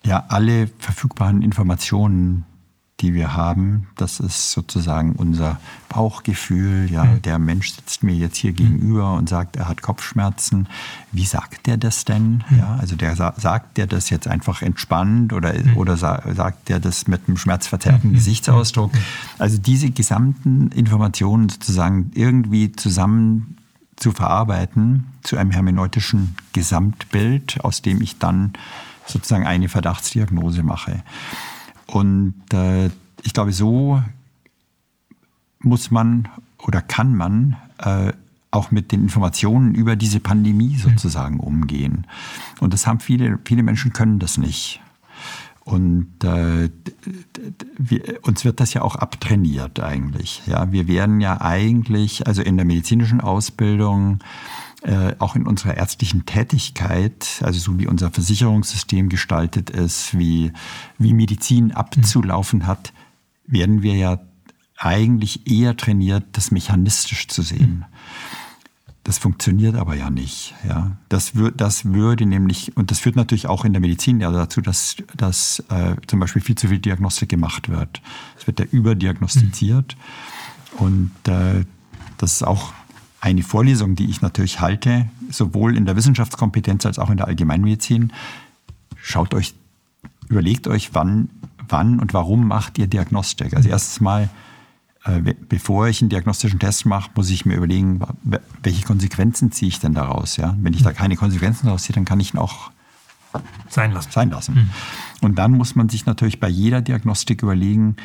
ja alle verfügbaren Informationen, die wir haben, das ist sozusagen unser Bauchgefühl. Ja, mhm. der Mensch sitzt mir jetzt hier mhm. gegenüber und sagt, er hat Kopfschmerzen. Wie sagt der das denn? Mhm. Ja, also der sagt der das jetzt einfach entspannt oder, mhm. oder sagt der das mit einem schmerzverzerrten mhm. Gesichtsausdruck? Mhm. Also diese gesamten Informationen sozusagen irgendwie zusammen zu verarbeiten zu einem hermeneutischen Gesamtbild, aus dem ich dann sozusagen eine Verdachtsdiagnose mache. Und äh, ich glaube, so muss man oder kann man äh, auch mit den Informationen über diese Pandemie mhm. sozusagen umgehen. Und das haben viele, viele Menschen können das nicht. Und äh, wir, uns wird das ja auch abtrainiert eigentlich. Ja, wir werden ja eigentlich, also in der medizinischen Ausbildung, äh, auch in unserer ärztlichen Tätigkeit, also so wie unser Versicherungssystem gestaltet ist, wie, wie Medizin abzulaufen hat, werden wir ja eigentlich eher trainiert, das mechanistisch zu sehen. Das funktioniert aber ja nicht. Ja. Das, wür das würde nämlich, und das führt natürlich auch in der Medizin ja dazu, dass, dass äh, zum Beispiel viel zu viel Diagnostik gemacht wird. Es wird ja überdiagnostiziert. Mhm. Und äh, das ist auch eine Vorlesung, die ich natürlich halte, sowohl in der Wissenschaftskompetenz als auch in der Allgemeinmedizin. Schaut euch, überlegt euch, wann, wann und warum macht ihr Diagnostik. Also erstens mal, äh, bevor ich einen diagnostischen Test mache, muss ich mir überlegen, welche Konsequenzen ziehe ich denn daraus. Ja? Wenn ich da keine Konsequenzen daraus ziehe, dann kann ich ihn auch sein lassen. Sein lassen. Mhm. Und dann muss man sich natürlich bei jeder Diagnostik überlegen,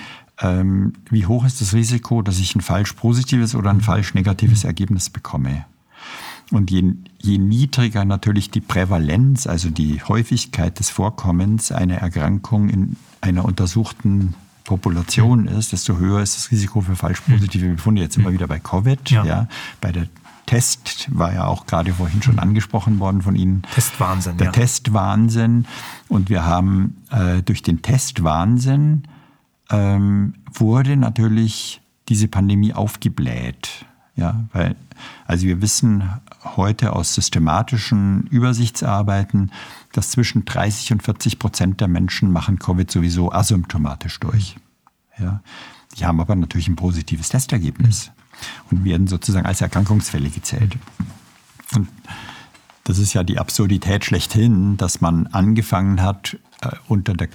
ähm, wie hoch ist das Risiko, dass ich ein falsch positives oder ein mhm. falsch negatives Ergebnis bekomme. Und je, je niedriger natürlich die Prävalenz, also die Häufigkeit des Vorkommens einer Erkrankung in einer untersuchten Population mhm. ist, desto höher ist das Risiko für falsch mhm. positive Befunde. Jetzt immer wieder bei Covid. Ja. ja. Bei der Test war ja auch gerade vorhin schon angesprochen worden von Ihnen.
Testwahnsinn.
Der
ja.
Testwahnsinn. Und wir haben äh, durch den Testwahnsinn ähm, wurde natürlich diese Pandemie aufgebläht. Ja, weil, also wir wissen heute aus systematischen Übersichtsarbeiten, dass zwischen 30 und 40 Prozent der Menschen machen Covid sowieso asymptomatisch durch. Ja, die haben aber natürlich ein positives Testergebnis und werden sozusagen als Erkrankungsfälle gezählt. Und das ist ja die Absurdität schlechthin, dass man angefangen hat, äh, unter der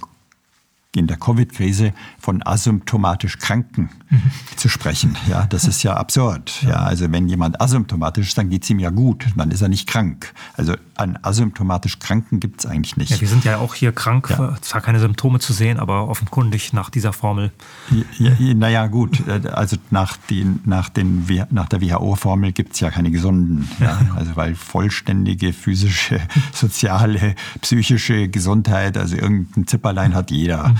in der Covid-Krise von asymptomatisch Kranken mhm. zu sprechen. Ja, das ist ja absurd. Ja, also wenn jemand asymptomatisch ist, dann geht es ihm ja gut, dann ist er nicht krank. Also einen asymptomatisch Kranken gibt es eigentlich nicht.
Ja, wir sind ja auch hier krank, ja. zwar keine Symptome zu sehen, aber offenkundig nach dieser Formel.
Ja, naja, gut, also nach, den, nach, den, nach der WHO-Formel gibt es ja keine Gesunden. Ja. Also weil vollständige physische, soziale, psychische Gesundheit, also irgendein Zipperlein hat jeder. Mhm.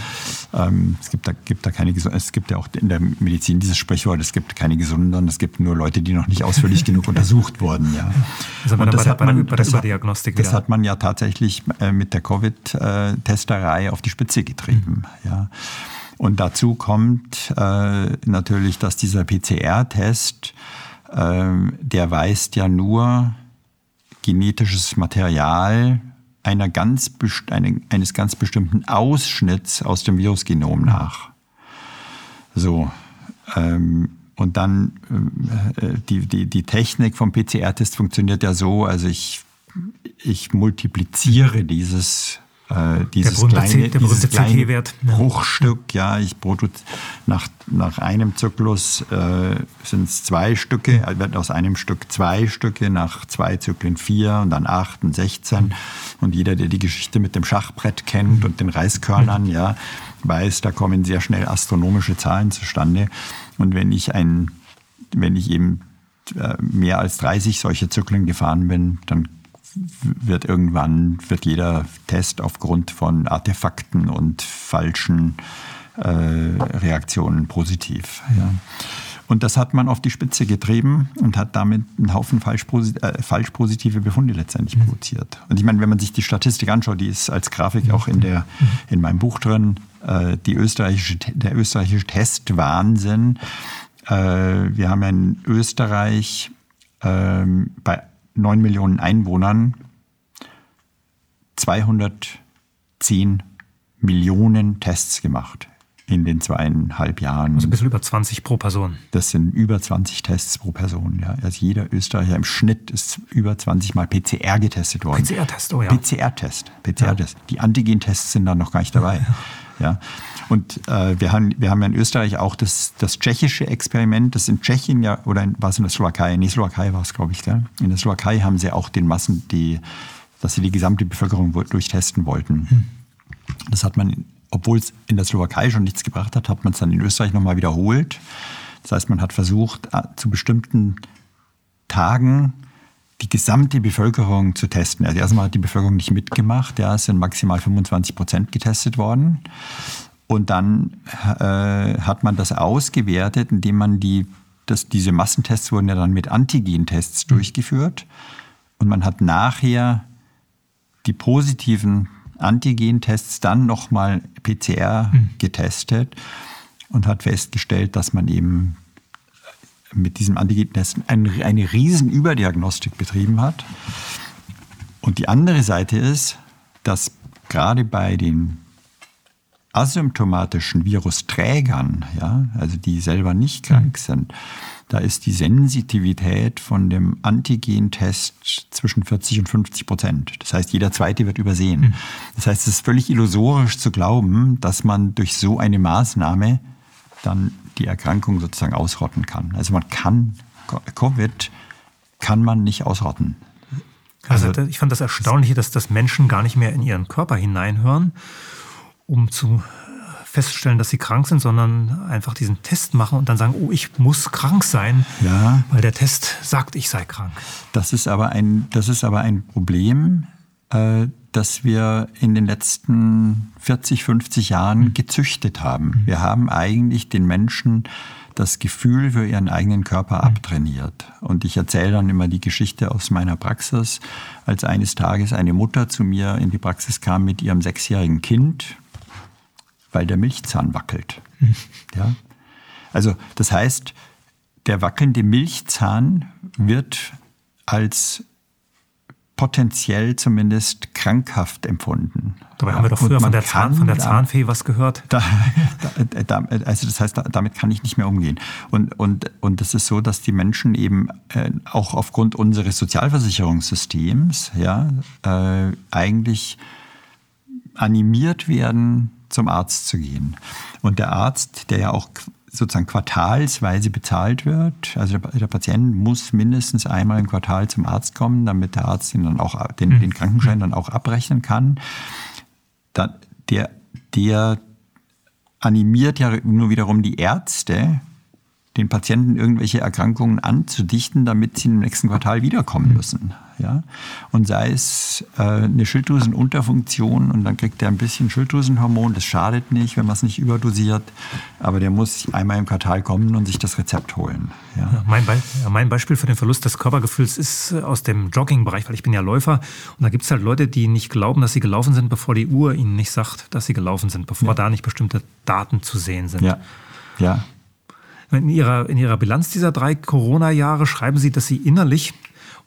Ähm, es gibt da, gibt da keine es gibt ja auch in der Medizin dieses Sprichwort, es gibt keine Gesunden, es gibt nur Leute, die noch nicht ausführlich genug untersucht wurden. Ja.
Das, Und das, hat man, das, hat,
das hat man ja tatsächlich äh, mit der Covid-Testerei auf die Spitze getrieben. Mhm. Ja. Und dazu kommt äh, natürlich, dass dieser PCR-Test, äh, der weist ja nur genetisches Material einer ganz, eines ganz bestimmten Ausschnitts aus dem Virusgenom nach. So. Ähm, und dann äh, die, die, die Technik vom PCR-Test funktioniert ja so, also ich, ich multipliziere dieses äh, dieses der kleine, der dieses kleine Bruchstück, ja, ich produziere nach, nach einem Zyklus äh, sind es zwei Stücke, also wird aus einem Stück zwei Stücke, nach zwei Zyklen vier und dann acht und sechzehn. Und jeder, der die Geschichte mit dem Schachbrett kennt und den Reiskörnern, ja, weiß, da kommen sehr schnell astronomische Zahlen zustande. Und wenn ich ein, wenn ich eben äh, mehr als 30 solche Zyklen gefahren bin, dann wird irgendwann, wird jeder Test aufgrund von Artefakten und falschen äh, Reaktionen positiv. Ja. Und das hat man auf die Spitze getrieben und hat damit einen Haufen falsch, äh, falsch positive Befunde letztendlich mhm. produziert. Und ich meine, wenn man sich die Statistik anschaut, die ist als Grafik auch in, der, in meinem Buch drin, äh, die österreichische, der österreichische Testwahnsinn. Äh, wir haben ja in Österreich äh, bei 9 Millionen Einwohnern 210 Millionen Tests gemacht in den zweieinhalb Jahren.
Also ein bisschen über 20 pro Person.
Das sind über 20 Tests pro Person. Ja. Also jeder Österreicher im Schnitt ist über 20 Mal PCR getestet worden.
PCR-Test, oh ja.
PCR-Test. PCR-Test. Ja. Die Antigen-Tests sind da noch gar nicht dabei. Ja, ja. Und äh, wir, haben, wir haben ja in Österreich auch das, das tschechische Experiment, das in Tschechien ja, oder war es in der Slowakei? Nee, Slowakei war es, glaube ich. Gell? In der Slowakei haben sie auch den Massen, die, dass sie die gesamte Bevölkerung durchtesten wollten. Hm. Das hat man obwohl es in der Slowakei schon nichts gebracht hat, hat man es dann in Österreich nochmal wiederholt. Das heißt, man hat versucht, äh, zu bestimmten Tagen die gesamte Bevölkerung zu testen. Also erstmal hat die Bevölkerung nicht mitgemacht, ja, es sind maximal 25 Prozent getestet worden. Und dann äh, hat man das ausgewertet, indem man die, das, diese Massentests wurden ja dann mit Antigen-Tests mhm. durchgeführt. Und man hat nachher die positiven Antigen-Tests dann nochmal PCR mhm. getestet und hat festgestellt, dass man eben mit diesem Antigen-Test eine, eine riesen Überdiagnostik betrieben hat. Und die andere Seite ist, dass gerade bei den asymptomatischen Virusträgern, ja, also die selber nicht krank mhm. sind, da ist die Sensitivität von dem Antigen-Test zwischen 40 und 50 Prozent. Das heißt, jeder zweite wird übersehen. Mhm. Das heißt, es ist völlig illusorisch zu glauben, dass man durch so eine Maßnahme dann die Erkrankung sozusagen ausrotten kann. Also man kann, Covid kann man nicht ausrotten.
Also, also ich fand das Erstaunliche, dass das Menschen gar nicht mehr in ihren Körper hineinhören, um zu feststellen, dass sie krank sind, sondern einfach diesen Test machen und dann sagen, oh, ich muss krank sein, ja. weil der Test sagt, ich sei krank.
Das ist aber ein, das ist aber ein Problem, äh, das wir in den letzten 40, 50 Jahren mhm. gezüchtet haben. Mhm. Wir haben eigentlich den Menschen das Gefühl für ihren eigenen Körper mhm. abtrainiert. Und ich erzähle dann immer die Geschichte aus meiner Praxis, als eines Tages eine Mutter zu mir in die Praxis kam mit ihrem sechsjährigen Kind, weil der Milchzahn wackelt. Mhm. Ja? Also das heißt, der wackelnde Milchzahn wird als potenziell zumindest krankhaft empfunden.
Dabei haben wir doch früher von der, Zahn, von der Zahnfee was gehört. Da,
da, also das heißt, damit kann ich nicht mehr umgehen. Und, und, und das ist so, dass die Menschen eben äh, auch aufgrund unseres Sozialversicherungssystems ja, äh, eigentlich animiert werden, zum Arzt zu gehen. Und der Arzt, der ja auch sozusagen quartalsweise bezahlt wird. Also der, Patient muss mindestens einmal im Quartal zum Arzt kommen, damit der Arzt ihn dann auch, den, mhm. den Krankenschein dann auch abrechnen kann. Da, der, der animiert ja nur wiederum die Ärzte, den Patienten irgendwelche Erkrankungen anzudichten, damit sie im nächsten Quartal wiederkommen müssen. Ja? Und sei es äh, eine Schilddrüsenunterfunktion und dann kriegt er ein bisschen Schilddrüsenhormon, das schadet nicht, wenn man es nicht überdosiert, aber der muss einmal im Quartal kommen und sich das Rezept holen. Ja?
Ja, mein, Be ja, mein, Beispiel für den Verlust des Körpergefühls ist äh, aus dem Joggingbereich, weil ich bin ja Läufer und da gibt es halt Leute, die nicht glauben, dass sie gelaufen sind, bevor die Uhr ihnen nicht sagt, dass sie gelaufen sind, bevor da nicht bestimmte Daten zu sehen sind.
Ja, ja.
In ihrer, in ihrer Bilanz dieser drei Corona-Jahre schreiben Sie, dass Sie innerlich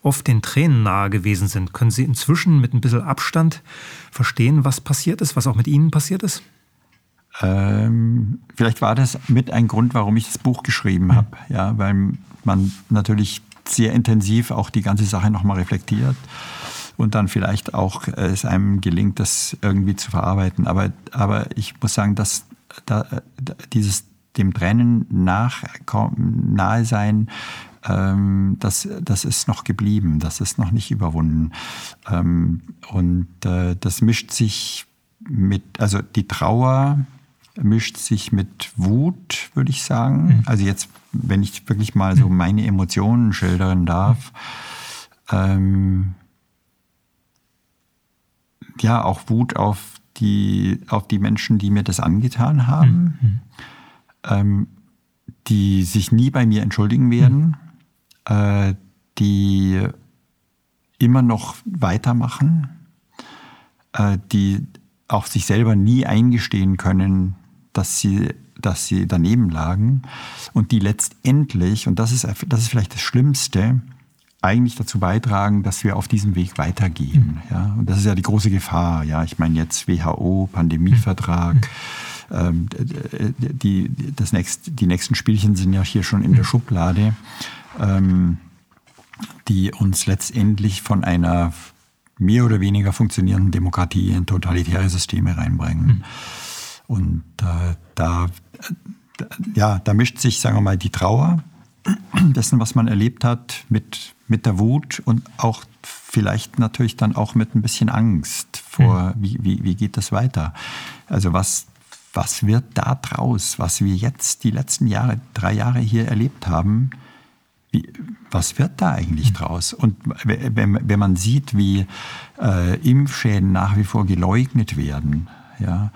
oft den Tränen nahe gewesen sind. Können Sie inzwischen mit ein bisschen Abstand verstehen, was passiert ist, was auch mit Ihnen passiert ist?
Ähm, vielleicht war das mit ein Grund, warum ich das Buch geschrieben mhm. habe. Ja, weil man natürlich sehr intensiv auch die ganze Sache nochmal reflektiert und dann vielleicht auch äh, es einem gelingt, das irgendwie zu verarbeiten. Aber, aber ich muss sagen, dass da, dieses dem Trennen nach, nahe sein, ähm, das, das ist noch geblieben, das ist noch nicht überwunden. Ähm, und äh, das mischt sich mit, also die Trauer mischt sich mit Wut, würde ich sagen. Mhm. Also jetzt, wenn ich wirklich mal so mhm. meine Emotionen schildern darf. Ähm, ja, auch Wut auf die, auf die Menschen, die mir das angetan haben, mhm. ähm, die sich nie bei mir entschuldigen werden, mhm. Äh, die immer noch weitermachen, äh, die auch sich selber nie eingestehen können, dass sie, dass sie daneben lagen und die letztendlich, und das ist, das ist vielleicht das Schlimmste, eigentlich dazu beitragen, dass wir auf diesem Weg weitergehen. Mhm. Ja? Und das ist ja die große Gefahr. Ja? Ich meine jetzt WHO, Pandemievertrag. Mhm. Ähm, die, das nächst, die nächsten Spielchen sind ja hier schon in der Schublade, ähm, die uns letztendlich von einer mehr oder weniger funktionierenden Demokratie in totalitäre Systeme reinbringen. Mhm. Und äh, da, ja, da mischt sich, sagen wir mal, die Trauer dessen, was man erlebt hat, mit, mit der Wut und auch vielleicht natürlich dann auch mit ein bisschen Angst vor, mhm. wie, wie, wie geht das weiter? Also was, was wird da draus, was wir jetzt die letzten Jahre, drei Jahre hier erlebt haben? Wie, was wird da eigentlich mhm. draus? Und wenn, wenn man sieht, wie äh, Impfschäden nach wie vor geleugnet werden, ja,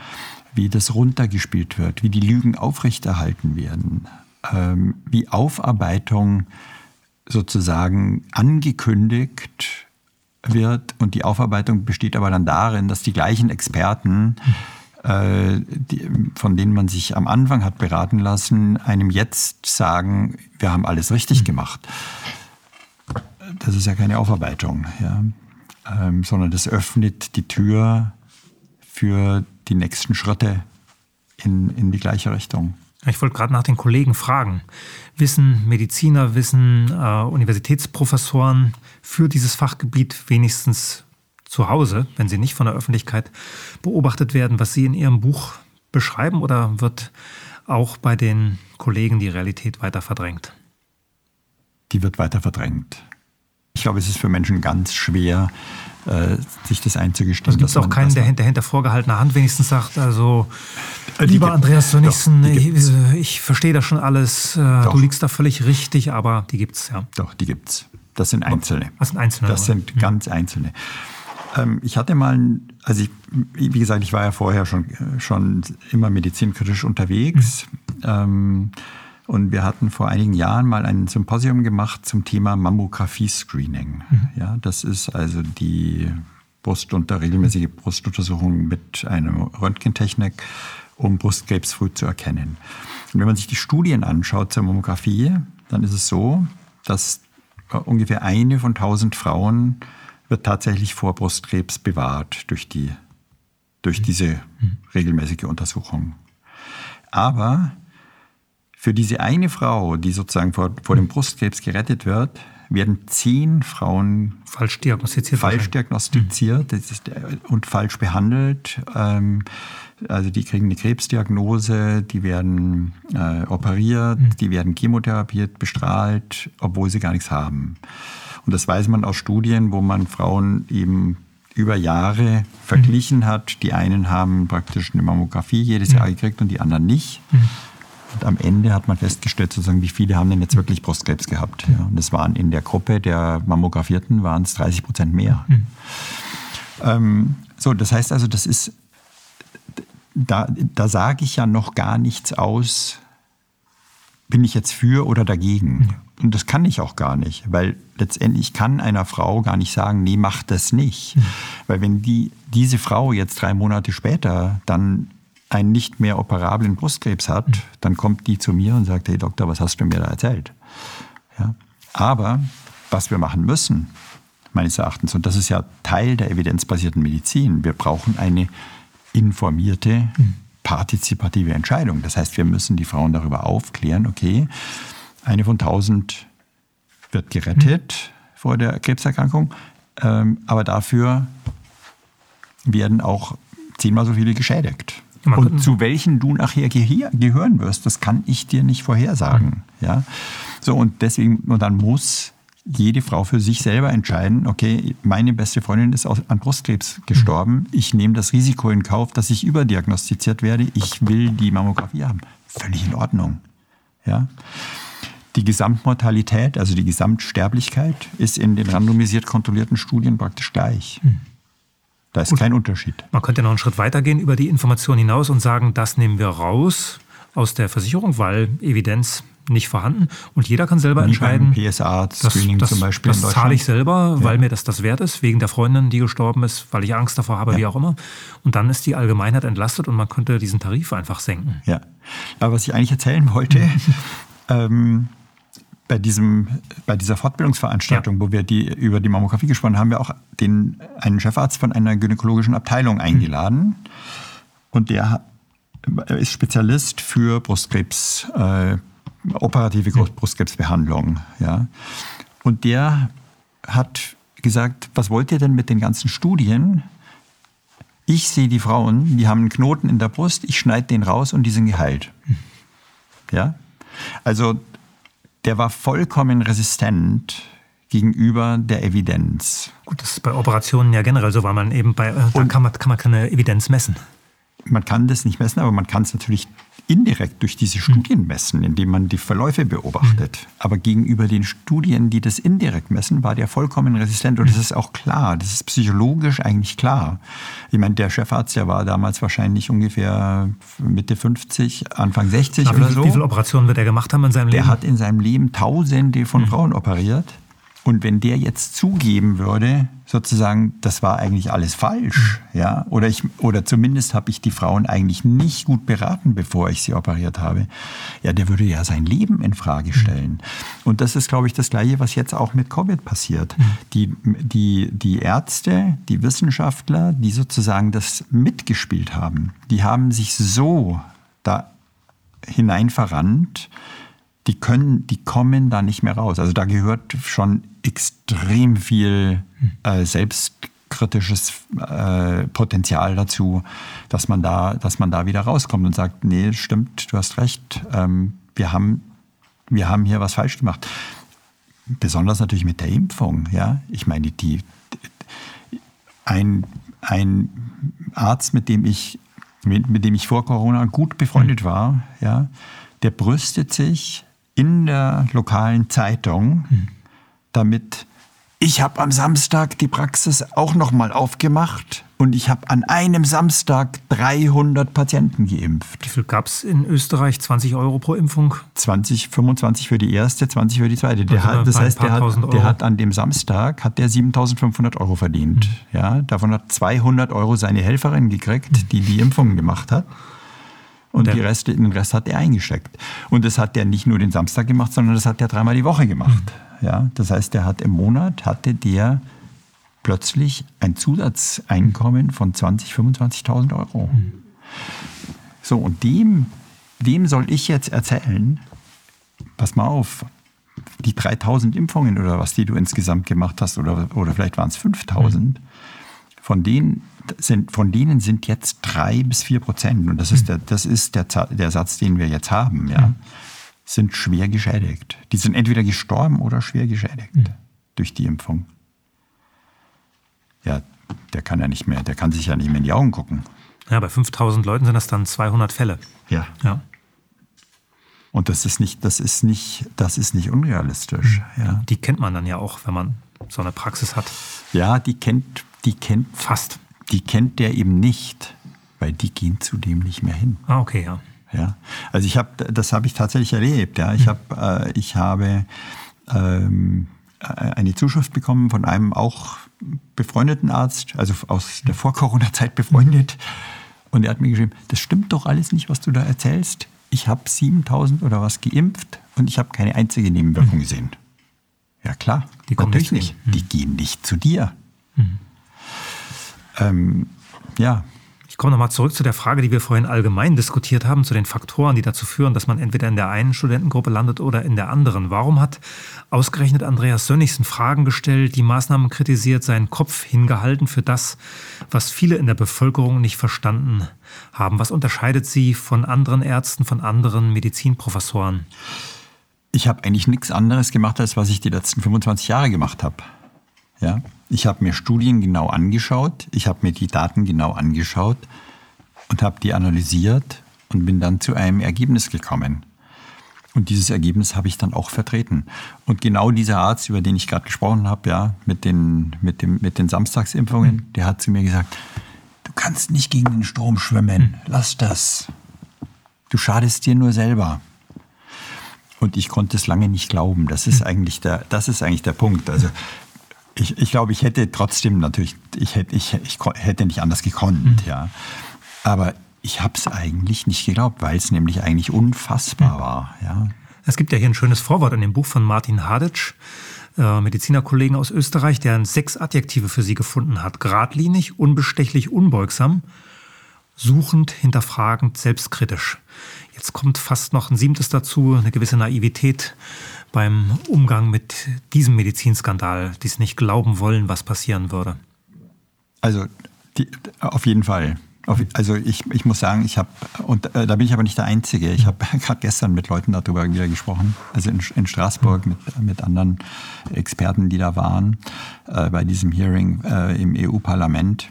wie das runtergespielt wird, wie die Lügen aufrechterhalten werden, ähm, wie Aufarbeitung sozusagen angekündigt wird und die Aufarbeitung besteht aber dann darin, dass die gleichen Experten, äh, die, von denen man sich am Anfang hat beraten lassen, einem jetzt sagen, wir haben alles richtig gemacht. Das ist ja keine Aufarbeitung, ja? Ähm, sondern das öffnet die Tür für die nächsten Schritte in, in die gleiche Richtung.
Ich wollte gerade nach den Kollegen fragen. Wissen Mediziner, wissen äh, Universitätsprofessoren für dieses Fachgebiet wenigstens zu Hause, wenn sie nicht von der Öffentlichkeit beobachtet werden, was Sie in Ihrem Buch beschreiben oder wird auch bei den Kollegen die Realität weiter verdrängt?
Die wird weiter verdrängt. Ich glaube, es ist für Menschen ganz schwer, äh, sich das einzugestehen.
Es gibt auch keinen, der hinter, hinter vorgehaltener Hand wenigstens sagt, also äh, lieber Andreas Sönnigsen, ich, ich verstehe das schon alles, äh, doch. du liegst da völlig richtig, aber die gibt's, ja.
Doch, die gibt's. Das sind Einzelne.
Das sind Einzelne.
Das sind hm. ganz Einzelne. Ähm, ich hatte mal, also ich, wie gesagt, ich war ja vorher schon, schon immer medizinkritisch unterwegs. Mhm. Ähm, und wir hatten vor einigen Jahren mal ein Symposium gemacht zum Thema Mammographie-Screening. Mhm. Ja, das ist also die Brust- regelmäßige Brustuntersuchung mit einer Röntgentechnik, um Brustkrebs früh zu erkennen. Und wenn man sich die Studien anschaut zur Mammographie, dann ist es so, dass ungefähr eine von tausend Frauen wird tatsächlich vor Brustkrebs bewahrt durch, die, durch diese mhm. regelmäßige Untersuchung. Aber für diese eine Frau, die sozusagen vor, vor dem Brustkrebs gerettet wird, werden zehn Frauen
falsch diagnostiziert,
falsch diagnostiziert ist, und falsch behandelt. Ähm, also die kriegen eine Krebsdiagnose, die werden äh, operiert, mhm. die werden chemotherapiert, bestrahlt, obwohl sie gar nichts haben. Und das weiß man aus Studien, wo man Frauen eben über Jahre verglichen mhm. hat. Die einen haben praktisch eine Mammographie jedes mhm. Jahr gekriegt und die anderen nicht. Mhm. Und am Ende hat man festgestellt, sozusagen, wie viele haben denn jetzt wirklich Brustkrebs gehabt. Ja, und es waren in der Gruppe der Mammografierten waren es 30 Prozent mehr. Mhm. Ähm, so, das heißt also, das ist, da, da sage ich ja noch gar nichts aus, bin ich jetzt für oder dagegen. Und das kann ich auch gar nicht, weil letztendlich kann einer Frau gar nicht sagen, nee, mach das nicht. Mhm. Weil wenn die, diese Frau jetzt drei Monate später dann einen nicht mehr operablen Brustkrebs hat, dann kommt die zu mir und sagt, hey Doktor, was hast du mir da erzählt? Ja. Aber was wir machen müssen, meines Erachtens, und das ist ja Teil der evidenzbasierten Medizin, wir brauchen eine informierte, partizipative Entscheidung. Das heißt, wir müssen die Frauen darüber aufklären, okay, eine von tausend wird gerettet mhm. vor der Krebserkrankung, ähm, aber dafür werden auch zehnmal so viele geschädigt. Und zu welchen du nachher gehören wirst, das kann ich dir nicht vorhersagen. Ja? So, und deswegen, und dann muss jede Frau für sich selber entscheiden, okay, meine beste Freundin ist an Brustkrebs gestorben, ich nehme das Risiko in Kauf, dass ich überdiagnostiziert werde, ich will die Mammographie haben. Völlig in Ordnung. Ja? Die Gesamtmortalität, also die Gesamtsterblichkeit, ist in den randomisiert kontrollierten Studien praktisch gleich. Da ist Gut. kein Unterschied.
Man könnte noch einen Schritt weitergehen über die Information hinaus und sagen, das nehmen wir raus aus der Versicherung, weil Evidenz nicht vorhanden und jeder kann selber Wie entscheiden.
PSA-Screening zum Beispiel.
Das zahle ich selber, weil ja. mir das das wert ist, wegen der Freundin, die gestorben ist, weil ich Angst davor habe, ja. wie auch immer. Und dann ist die Allgemeinheit entlastet und man könnte diesen Tarif einfach senken.
Ja, aber was ich eigentlich erzählen wollte, ähm, bei, diesem, bei dieser Fortbildungsveranstaltung, ja. wo wir die, über die Mammographie gesprochen haben, haben wir auch den, einen Chefarzt von einer gynäkologischen Abteilung eingeladen. Und der ist Spezialist für Brustkrebs, äh, operative Brustkrebsbehandlung. Ja. Und der hat gesagt, was wollt ihr denn mit den ganzen Studien? Ich sehe die Frauen, die haben einen Knoten in der Brust, ich schneide den raus und die sind geheilt. Ja? Also der war vollkommen resistent gegenüber der Evidenz.
Gut, das ist bei Operationen ja generell so, weil man eben bei, äh, da kann man, kann man keine Evidenz messen
man kann das nicht messen, aber man kann es natürlich indirekt durch diese Studien messen, indem man die Verläufe beobachtet. Mhm. Aber gegenüber den Studien, die das indirekt messen, war der vollkommen resistent. Und das ist auch klar, das ist psychologisch eigentlich klar. Ich meine, der Chefarzt, der war damals wahrscheinlich ungefähr Mitte 50, Anfang 60 Na, oder
wie,
so.
Wie viele Operationen wird er gemacht haben in seinem
Leben?
Der
hat in seinem Leben Tausende von mhm. Frauen operiert. Und wenn der jetzt zugeben würde, sozusagen, das war eigentlich alles falsch, ja, oder ich, oder zumindest habe ich die Frauen eigentlich nicht gut beraten, bevor ich sie operiert habe, ja, der würde ja sein Leben in Frage stellen. Und das ist, glaube ich, das Gleiche, was jetzt auch mit Covid passiert. Die, die, die Ärzte, die Wissenschaftler, die sozusagen das mitgespielt haben, die haben sich so da hinein verrannt, die können, die kommen da nicht mehr raus. Also da gehört schon extrem viel äh, selbstkritisches äh, Potenzial dazu, dass man da, dass man da wieder rauskommt und sagt, nee, stimmt, du hast recht, ähm, wir haben, wir haben hier was falsch gemacht. Besonders natürlich mit der Impfung, ja. Ich meine, die, ein, ein Arzt, mit dem ich, mit, mit dem ich vor Corona gut befreundet mhm. war, ja, der brüstet sich in der lokalen Zeitung, damit ich habe am Samstag die Praxis auch noch mal aufgemacht und ich habe an einem Samstag 300 Patienten geimpft.
Wie viel gab es in Österreich? 20 Euro pro Impfung?
20, 25 für die erste, 20 für die zweite. Der also hat, das heißt, der hat, der hat, an dem Samstag hat der 7.500 Euro verdient. Mhm. Ja, davon hat 200 Euro seine Helferin gekriegt, die die Impfungen gemacht hat. Und die Rest, den Rest hat er eingesteckt. Und das hat er nicht nur den Samstag gemacht, sondern das hat er dreimal die Woche gemacht. Mhm. Ja, das heißt, der hat im Monat hatte der plötzlich ein Zusatzeinkommen von 20.000, 25.000 Euro. Mhm. So, und dem, dem soll ich jetzt erzählen, pass mal auf, die 3000 Impfungen oder was, die du insgesamt gemacht hast, oder, oder vielleicht waren es 5000, mhm. von denen sind, von denen sind jetzt drei bis vier Prozent, und das ist, der, das ist der, der Satz, den wir jetzt haben, ja, sind schwer geschädigt. Die sind entweder gestorben oder schwer geschädigt mhm. durch die Impfung. Ja, der kann ja nicht mehr, der kann sich ja nicht mehr in die Augen gucken.
Ja, bei 5000 Leuten sind das dann 200 Fälle.
Ja. ja. Und das ist nicht, das ist nicht, das ist nicht unrealistisch. Mhm. Ja.
Die kennt man dann ja auch, wenn man so eine Praxis hat.
Ja, die kennt, die kennt fast die kennt der eben nicht, weil die gehen zu dem nicht mehr hin.
Ah, okay, ja.
Ja, also ich habe, das habe ich tatsächlich erlebt. Ja, ich, hab, äh, ich habe ähm, eine Zuschrift bekommen von einem auch befreundeten Arzt, also aus der Vor-Corona-Zeit befreundet. Und er hat mir geschrieben, das stimmt doch alles nicht, was du da erzählst. Ich habe 7000 oder was geimpft und ich habe keine einzige Nebenwirkung mhm. gesehen. Ja klar,
die kommen natürlich nicht.
Mhm. Die gehen nicht zu dir. Mhm. Ähm, ja.
Ich komme nochmal zurück zu der Frage, die wir vorhin allgemein diskutiert haben, zu den Faktoren, die dazu führen, dass man entweder in der einen Studentengruppe landet oder in der anderen. Warum hat ausgerechnet Andreas Sönnigsen Fragen gestellt, die Maßnahmen kritisiert, seinen Kopf hingehalten für das, was viele in der Bevölkerung nicht verstanden haben? Was unterscheidet sie von anderen Ärzten, von anderen Medizinprofessoren?
Ich habe eigentlich nichts anderes gemacht, als was ich die letzten 25 Jahre gemacht habe. Ja? Ich habe mir Studien genau angeschaut, ich habe mir die Daten genau angeschaut und habe die analysiert und bin dann zu einem Ergebnis gekommen. Und dieses Ergebnis habe ich dann auch vertreten. Und genau dieser Arzt, über den ich gerade gesprochen habe, ja, mit den, mit, dem, mit den Samstagsimpfungen, mhm. der hat zu mir gesagt, du kannst nicht gegen den Strom schwimmen, mhm. lass das. Du schadest dir nur selber. Und ich konnte es lange nicht glauben. Das ist mhm. eigentlich der, das ist eigentlich der Punkt. Also ich, ich glaube, ich hätte trotzdem natürlich, ich hätte, ich, ich hätte nicht anders gekonnt, mhm. ja. Aber ich habe es eigentlich nicht geglaubt, weil es nämlich eigentlich unfassbar mhm. war, ja.
Es gibt ja hier ein schönes Vorwort in dem Buch von Martin Haditsch, äh, Medizinerkollegen aus Österreich, der sechs Adjektive für sie gefunden hat. Gradlinig, unbestechlich, unbeugsam, suchend, hinterfragend, selbstkritisch. Jetzt kommt fast noch ein siebtes dazu, eine gewisse Naivität beim Umgang mit diesem Medizinskandal, die es nicht glauben wollen, was passieren würde.
Also die, auf jeden Fall. Also ich, ich muss sagen, ich habe, und äh, da bin ich aber nicht der Einzige, ich habe gerade gestern mit Leuten darüber wieder gesprochen, also in, in Straßburg mit, mit anderen Experten, die da waren, äh, bei diesem Hearing äh, im EU-Parlament.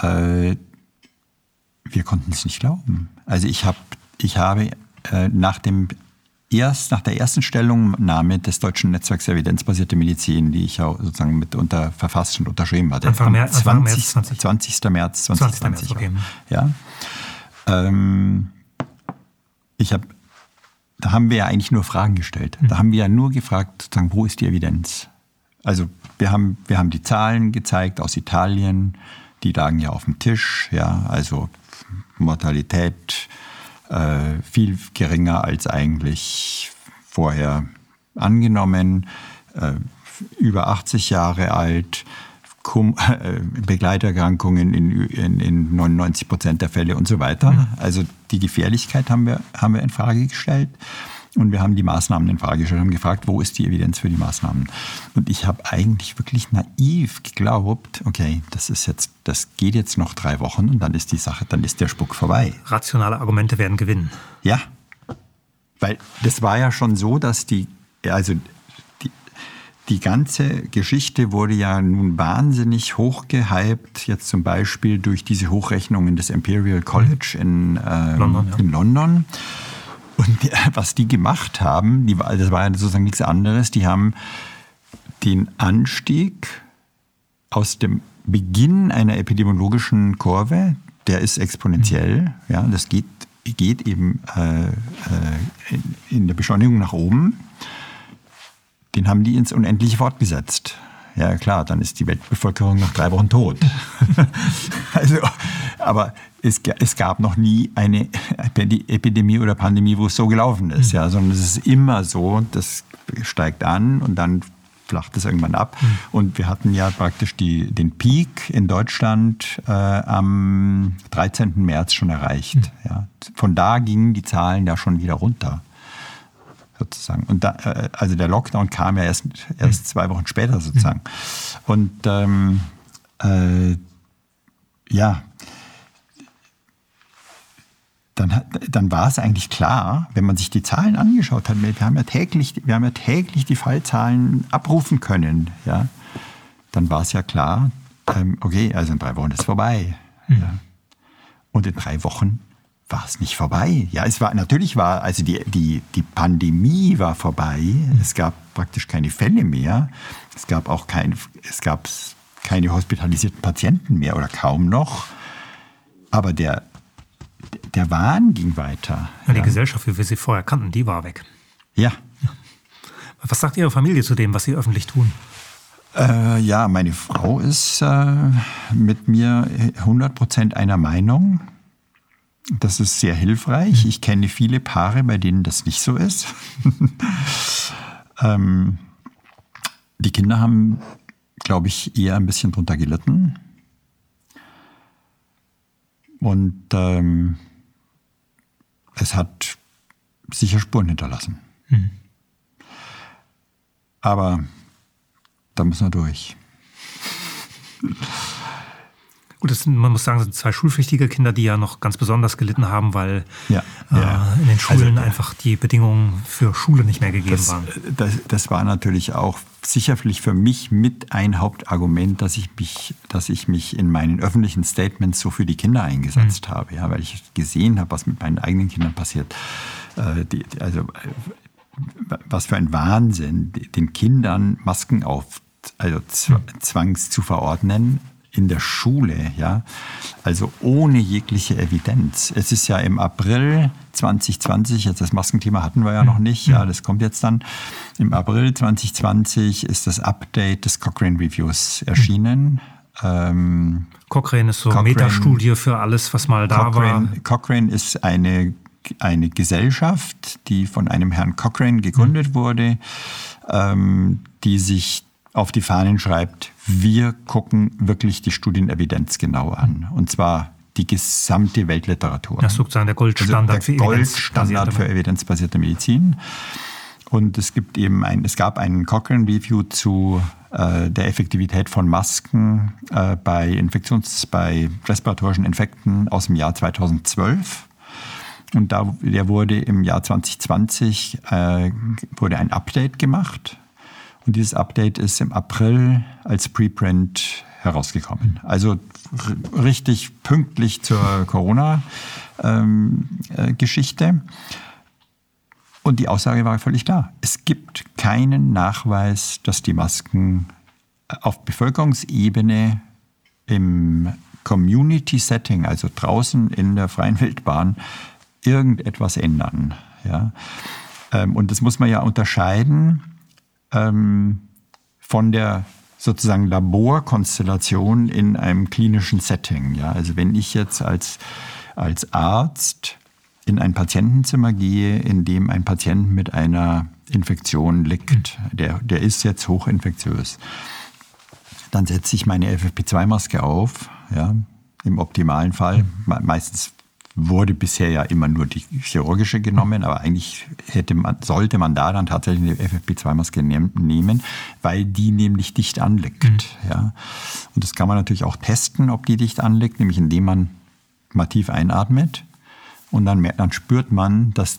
Äh, wir konnten es nicht glauben. Also ich, hab, ich habe äh, nach dem erst nach der ersten Stellungnahme des Deutschen Netzwerks Evidenzbasierte Medizin, die ich ja sozusagen mit unter verfasst und unterschrieben hatte,
Anfang, März, 20, Anfang März 20.
20. März 2020. 20. März, okay. Ja. Ähm, ich habe, da haben wir ja eigentlich nur Fragen gestellt. Mhm. Da haben wir ja nur gefragt, sozusagen, wo ist die Evidenz? Also wir haben, wir haben die Zahlen gezeigt aus Italien, die lagen ja auf dem Tisch, ja, also Mortalität, äh, viel geringer als eigentlich vorher angenommen, äh, über 80 Jahre alt, Kum äh, Begleiterkrankungen in, in, in 99 Prozent der Fälle und so weiter. Mhm. Also die Gefährlichkeit haben wir, haben wir in Frage gestellt. Und wir haben die Maßnahmen in Frage gestellt, haben gefragt, wo ist die Evidenz für die Maßnahmen? Und ich habe eigentlich wirklich naiv geglaubt, okay, das ist jetzt, das geht jetzt noch drei Wochen und dann ist die Sache, dann ist der Spuck vorbei.
Rationale Argumente werden gewinnen.
Ja. Weil das war ja schon so, dass die, also die, ganze Geschichte wurde ja nun wahnsinnig hochgehypt, jetzt zum Beispiel durch diese Hochrechnungen des Imperial College in, ähm, London, ja. in London. Und was die gemacht haben, die, das war ja sozusagen nichts anderes, die haben den Anstieg aus dem Beginn einer epidemiologischen Kurve, der ist exponentiell, ja, das geht, geht eben äh, äh in der Beschleunigung nach oben, den haben die ins Unendliche fortgesetzt. Ja klar, dann ist die Weltbevölkerung nach drei Wochen tot. also, aber es, es, gab noch nie eine Epidemie oder Pandemie, wo es so gelaufen ist, mhm. ja, sondern es ist immer so, das steigt an und dann flacht es irgendwann ab. Mhm. Und wir hatten ja praktisch die, den Peak in Deutschland äh, am 13. März schon erreicht. Mhm. Ja. Von da gingen die Zahlen ja schon wieder runter sozusagen. Und da, äh, also der Lockdown kam ja erst, erst zwei Wochen später sozusagen. Und ähm, äh, ja, dann, dann war es eigentlich klar, wenn man sich die Zahlen angeschaut hat, wir haben ja täglich, wir haben ja täglich die Fallzahlen abrufen können, ja, dann war es ja klar, ähm, okay, also in drei Wochen ist es vorbei. Mhm. Ja. Und in drei Wochen war es nicht vorbei. Ja, es war natürlich war also die die die Pandemie war vorbei. Mhm. Es gab praktisch keine Fälle mehr. Es gab auch kein es gab keine hospitalisierten Patienten mehr oder kaum noch. Aber der der Wahn ging weiter.
Ja, die ja. Gesellschaft, wie wir sie vorher kannten, die war weg.
Ja.
Was sagt Ihre Familie zu dem, was Sie öffentlich tun?
Äh, ja, meine Frau ist äh, mit mir 100% einer Meinung. Das ist sehr hilfreich. Ich kenne viele Paare, bei denen das nicht so ist. ähm, die Kinder haben, glaube ich, eher ein bisschen drunter gelitten. Und ähm, es hat sicher Spuren hinterlassen. Mhm. Aber da müssen wir durch.
Gut, das sind, man muss sagen, sind zwei schulpflichtige Kinder, die ja noch ganz besonders gelitten haben, weil ja, äh, ja. in den Schulen also, einfach die Bedingungen für Schule nicht mehr gegeben
das,
waren.
Das, das, war natürlich auch sicherlich für mich mit ein Hauptargument, dass ich mich, dass ich mich in meinen öffentlichen Statements so für die Kinder eingesetzt mhm. habe, ja, weil ich gesehen habe, was mit meinen eigenen Kindern passiert. Äh, die, also was für ein Wahnsinn, den Kindern Masken auf, also zwangs zu verordnen in der Schule, ja, also ohne jegliche Evidenz. Es ist ja im April 2020, jetzt das Maskenthema hatten wir ja noch nicht, ja, das kommt jetzt dann. Im April 2020 ist das Update des Cochrane Reviews erschienen.
Ähm, Cochrane ist so eine Metastudie für alles, was mal da
Cochrane,
war.
Cochrane ist eine, eine Gesellschaft, die von einem Herrn Cochrane gegründet mhm. wurde, ähm, die sich auf die Fahnen schreibt, wir gucken wirklich die Studienevidenz genau an. Und zwar die gesamte Weltliteratur.
Das ist sozusagen der Goldstandard
also der für Goldstandard für evidenzbasierte Medizin. Und es gibt eben ein, es gab einen Cochrane Review zu äh, der Effektivität von Masken äh, bei Infektions, bei respiratorischen Infekten aus dem Jahr 2012. Und da, der wurde im Jahr 2020 äh, wurde ein Update gemacht und dieses Update ist im April als Preprint herausgekommen. Also richtig pünktlich zur Corona-Geschichte. Ähm, und die Aussage war völlig klar. Es gibt keinen Nachweis, dass die Masken auf Bevölkerungsebene im Community-Setting, also draußen in der freien Wildbahn, irgendetwas ändern. Ja? Ähm, und das muss man ja unterscheiden ähm, von der sozusagen Laborkonstellation in einem klinischen Setting. Ja? Also wenn ich jetzt als, als Arzt in ein Patientenzimmer gehe, in dem ein Patient mit einer Infektion liegt, der, der ist jetzt hochinfektiös, dann setze ich meine FFP2-Maske auf, ja, im optimalen Fall. Meistens wurde bisher ja immer nur die chirurgische genommen, aber eigentlich hätte man, sollte man da dann tatsächlich eine FFP2-Maske nehmen, weil die nämlich dicht anliegt. Mhm. Ja. Und das kann man natürlich auch testen, ob die dicht anliegt, nämlich indem man mal tief einatmet und dann, dann spürt man, dass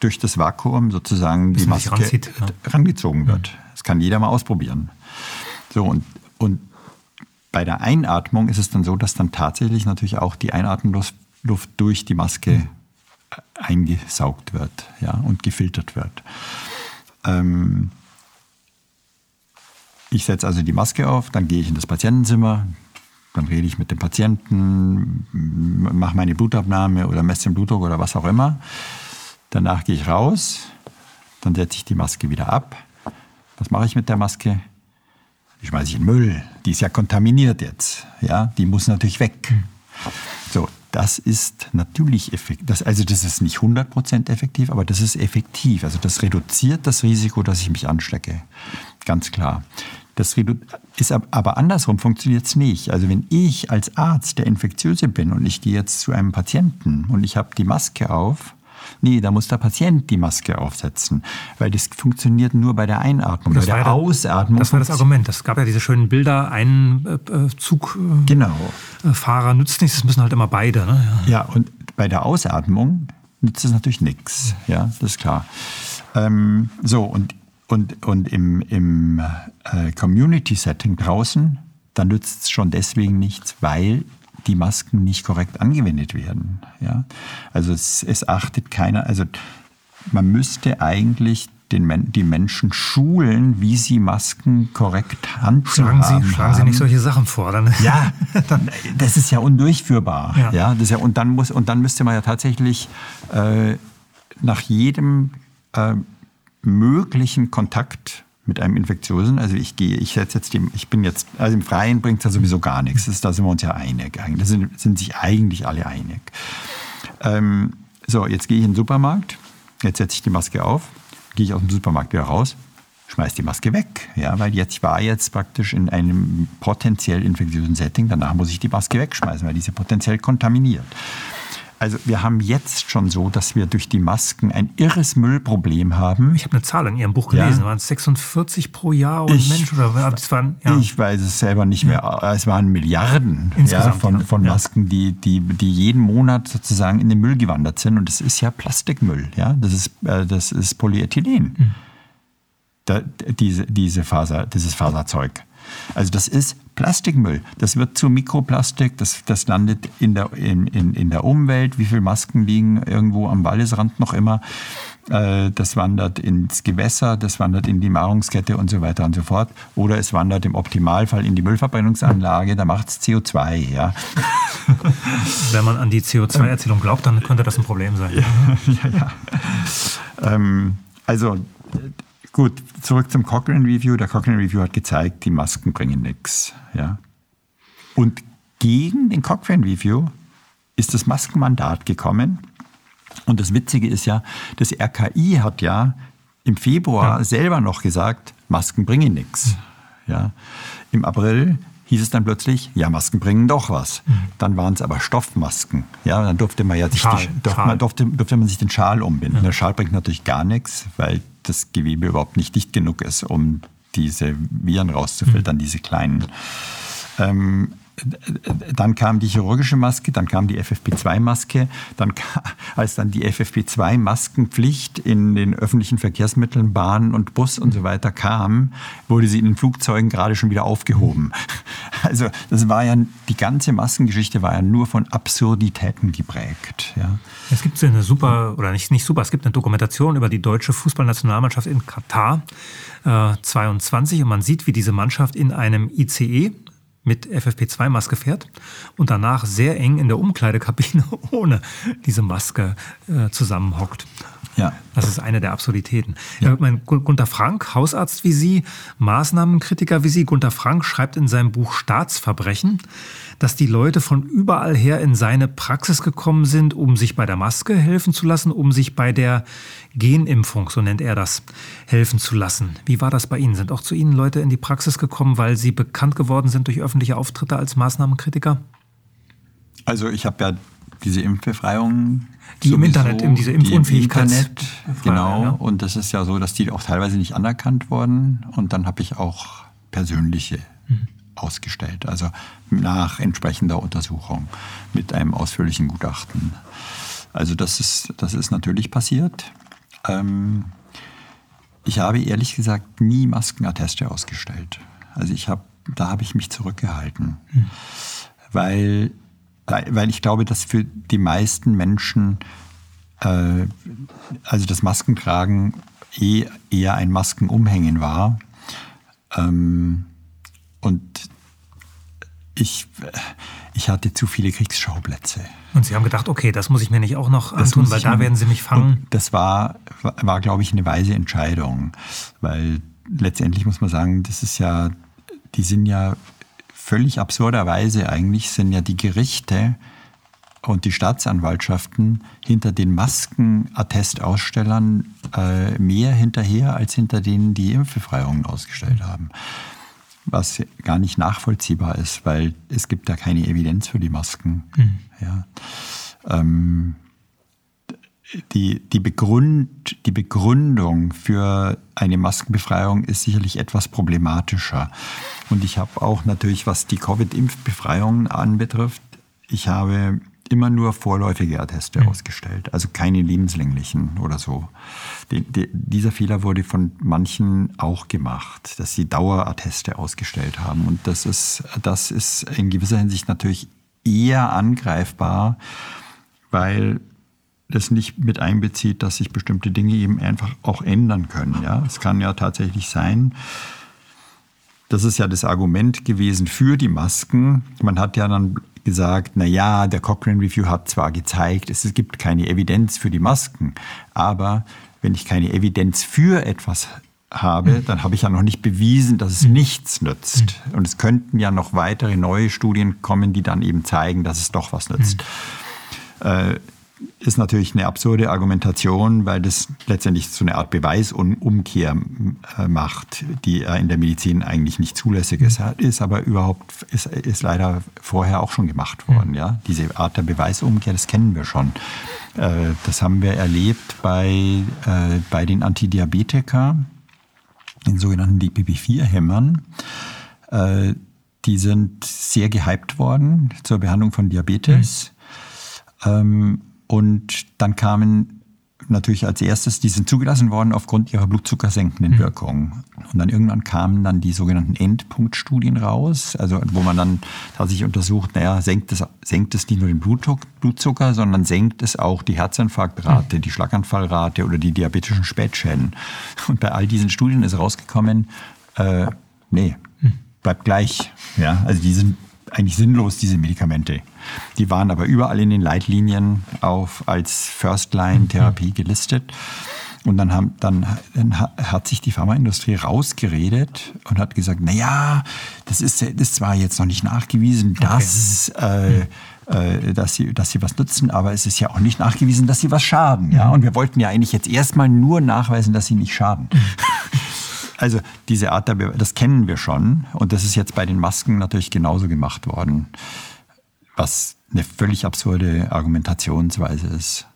durch das Vakuum sozusagen die Maske ranzieht, ja. rangezogen wird. Das kann jeder mal ausprobieren. So, und, und bei der Einatmung ist es dann so, dass dann tatsächlich natürlich auch die Einatmungsluft Luft durch die Maske eingesaugt wird ja, und gefiltert wird. Ähm, ich setze also die Maske auf, dann gehe ich in das Patientenzimmer, dann rede ich mit dem Patienten, mache meine Blutabnahme oder messe den Blutdruck oder was auch immer. Danach gehe ich raus, dann setze ich die Maske wieder ab. Was mache ich mit der Maske? Die schmeiße ich in Müll. Die ist ja kontaminiert jetzt. Ja, die muss natürlich weg. So, das ist natürlich effektiv. also das ist nicht 100% effektiv, aber das ist effektiv. Also das reduziert das Risiko, dass ich mich anstecke. Ganz klar. Das ist aber andersrum funktioniert es nicht. Also wenn ich als Arzt der Infektiöse bin und ich gehe jetzt zu einem Patienten und ich habe die Maske auf, Nee, da muss der Patient die Maske aufsetzen, weil das funktioniert nur bei der Einatmung.
Das bei der, der Ausatmung. Das war das Argument. Es gab ja diese schönen Bilder, ein äh, äh Zugfahrer
genau.
äh, nützt nichts, das müssen halt immer beide. Ne?
Ja. ja, und bei der Ausatmung nützt es natürlich nichts. Ja, das ist klar. Ähm, so, und, und, und im, im äh, Community-Setting draußen, da nützt es schon deswegen nichts, weil die Masken nicht korrekt angewendet werden. Ja? Also es, es achtet keiner, also man müsste eigentlich den, die Menschen schulen, wie sie Masken korrekt handzuhaben
schlagen sie, Schlagen Sie nicht solche Sachen vor. Dann
ja, das ist ja undurchführbar. Ja. ja, das ja, und, dann muss, und dann müsste man ja tatsächlich äh, nach jedem äh, möglichen Kontakt mit einem Infektiösen. Also ich gehe, ich setze jetzt dem, ich bin jetzt, also im Freien bringt es ja sowieso gar nichts. Das, da sind wir uns ja einig. Da sind, sind sich eigentlich alle einig. Ähm, so, jetzt gehe ich in den Supermarkt, jetzt setze ich die Maske auf, gehe ich aus dem Supermarkt wieder raus, schmeiße die Maske weg. Ja, weil jetzt, ich war jetzt praktisch in einem potenziell infektiösen Setting, danach muss ich die Maske wegschmeißen, weil diese potenziell kontaminiert. Also wir haben jetzt schon so, dass wir durch die Masken ein irres Müllproblem haben.
Ich habe eine Zahl in Ihrem Buch gelesen. Ja. Waren es 46 pro Jahr und Mensch? Oder
waren, ja. Ich weiß es selber nicht mehr. Ja. Es waren Milliarden ja, von, von Masken, die, die, die jeden Monat sozusagen in den Müll gewandert sind. Und das ist ja Plastikmüll. Ja? Das, ist, äh, das ist Polyethylen. Mhm. Da, diese, diese Faser, dieses Faserzeug. Also das ist Plastikmüll. Das wird zu Mikroplastik, das, das landet in der, in, in, in der Umwelt. Wie viele Masken liegen irgendwo am Waldesrand noch immer? Äh, das wandert ins Gewässer, das wandert in die Nahrungskette und so weiter und so fort. Oder es wandert im Optimalfall in die Müllverbrennungsanlage, da macht es CO2. Ja.
Wenn man an die CO2-Erzählung glaubt, dann könnte das ein Problem sein.
Ja, ja, ja. Ähm, also gut, zurück zum Cochrane Review. Der Cochrane Review hat gezeigt, die Masken bringen nichts. Ja. Und gegen den Cochrane Review ist das Maskenmandat gekommen und das Witzige ist ja, das RKI hat ja im Februar ja. selber noch gesagt, Masken bringen nichts. Ja. Im April hieß es dann plötzlich, ja, Masken bringen doch was. Mhm. Dann waren es aber Stoffmasken. Ja, dann durfte man ja sich
Schal,
die, durfte, man, durfte, durfte man sich den Schal umbinden. Ja. Der Schal bringt natürlich gar nichts, weil das Gewebe überhaupt nicht dicht genug ist, um diese Viren rauszufiltern, mhm. diese kleinen. Ähm, dann kam die chirurgische Maske, dann kam die FFP2-Maske, dann als dann die FFP2-Maskenpflicht in den öffentlichen Verkehrsmitteln, Bahn und Bus und so weiter kam, wurde sie in den Flugzeugen gerade schon wieder aufgehoben. Also das war ja die ganze Maskengeschichte war ja nur von Absurditäten geprägt. Ja.
Es gibt eine super oder nicht nicht super, es gibt eine Dokumentation über die deutsche Fußballnationalmannschaft in Katar äh, 22 und man sieht, wie diese Mannschaft in einem ICE mit FFP2-Maske fährt und danach sehr eng in der Umkleidekabine ohne diese Maske äh, zusammenhockt. Ja. Das ist eine der Absurditäten. Ja. Mein Gunter Frank, Hausarzt wie Sie, Maßnahmenkritiker wie Sie, Gunter Frank schreibt in seinem Buch Staatsverbrechen, dass die Leute von überall her in seine Praxis gekommen sind, um sich bei der Maske helfen zu lassen, um sich bei der Genimpfung, so nennt er das, helfen zu lassen. Wie war das bei Ihnen? Sind auch zu Ihnen Leute in die Praxis gekommen, weil Sie bekannt geworden sind durch öffentliche Auftritte als Maßnahmenkritiker?
Also ich habe ja diese Impfbefreiung.
Die im Internet, in diese Impfunfähigkeit. Die Internet,
genau. Ja. Und das ist ja so, dass die auch teilweise nicht anerkannt wurden. Und dann habe ich auch persönliche mhm. Ausgestellt. Also nach entsprechender Untersuchung mit einem ausführlichen Gutachten. Also das ist, das ist natürlich passiert. Ähm, ich habe ehrlich gesagt nie Maskenatteste ausgestellt. Also ich habe, da habe ich mich zurückgehalten, mhm. weil weil ich glaube, dass für die meisten Menschen äh, also das Maskentragen eh eher ein Maskenumhängen war. Ähm, und ich, ich hatte zu viele Kriegsschauplätze.
Und Sie haben gedacht, okay, das muss ich mir nicht auch noch antun, weil da werden Sie mich fangen.
das war, war, glaube ich, eine weise Entscheidung, weil letztendlich muss man sagen, das ist ja, die sind ja völlig absurderweise eigentlich sind ja die Gerichte und die Staatsanwaltschaften hinter den Maskenattestausstellern äh, mehr hinterher als hinter denen, die Impfbefreiungen ausgestellt haben. Was gar nicht nachvollziehbar ist, weil es gibt da keine Evidenz für die Masken. Mhm. Ja. Ähm, die, die, Begründ, die Begründung für eine Maskenbefreiung ist sicherlich etwas problematischer. Und ich habe auch natürlich, was die Covid-Impfbefreiung anbetrifft, ich habe immer nur vorläufige Atteste mhm. ausgestellt, also keine lebenslänglichen oder so. Die, die, dieser Fehler wurde von manchen auch gemacht, dass sie Daueratteste ausgestellt haben. Und das ist, das ist in gewisser Hinsicht natürlich eher angreifbar, weil das nicht mit einbezieht, dass sich bestimmte Dinge eben einfach auch ändern können. Ja, es kann ja tatsächlich sein. Das ist ja das Argument gewesen für die Masken. Man hat ja dann gesagt, na ja, der Cochrane Review hat zwar gezeigt, es gibt keine Evidenz für die Masken, aber wenn ich keine Evidenz für etwas habe, dann habe ich ja noch nicht bewiesen, dass es nichts nützt. Und es könnten ja noch weitere neue Studien kommen, die dann eben zeigen, dass es doch was nützt. Äh, ist natürlich eine absurde Argumentation, weil das letztendlich so eine Art Beweisumkehr äh, macht, die in der Medizin eigentlich nicht zulässig ist, ist aber überhaupt ist, ist leider vorher auch schon gemacht worden. Ja, diese Art der Beweisumkehr, das kennen wir schon. Äh, das haben wir erlebt bei äh, bei den Antidiabetika, den sogenannten DPP-4-Hämmern. Die sind sehr gehypt worden zur Behandlung von Diabetes. Mhm. Und dann kamen natürlich als erstes, die sind zugelassen worden aufgrund ihrer blutzuckersenkenden Wirkung. Und dann irgendwann kamen dann die sogenannten Endpunktstudien raus, also wo man dann tatsächlich untersucht, naja, senkt es, senkt es nicht nur den Blutdruck, Blutzucker, sondern senkt es auch die Herzinfarktrate, die Schlaganfallrate oder die diabetischen Spätschäden. Und bei all diesen Studien ist rausgekommen, äh, nee, bleibt gleich. Ja, also die sind eigentlich sinnlos, diese Medikamente. Die waren aber überall in den Leitlinien auf, als First-Line-Therapie gelistet. Und dann, haben, dann, dann hat sich die Pharmaindustrie rausgeredet und hat gesagt, na ja, das ist, das ist zwar jetzt noch nicht nachgewiesen, dass, okay. äh, äh, dass, sie, dass sie was nutzen, aber es ist ja auch nicht nachgewiesen, dass sie was schaden. Ja? Mhm. Und wir wollten ja eigentlich jetzt erstmal nur nachweisen, dass sie nicht schaden. Also diese Art, der Be das kennen wir schon und das ist jetzt bei den Masken natürlich genauso gemacht worden, was eine völlig absurde Argumentationsweise ist.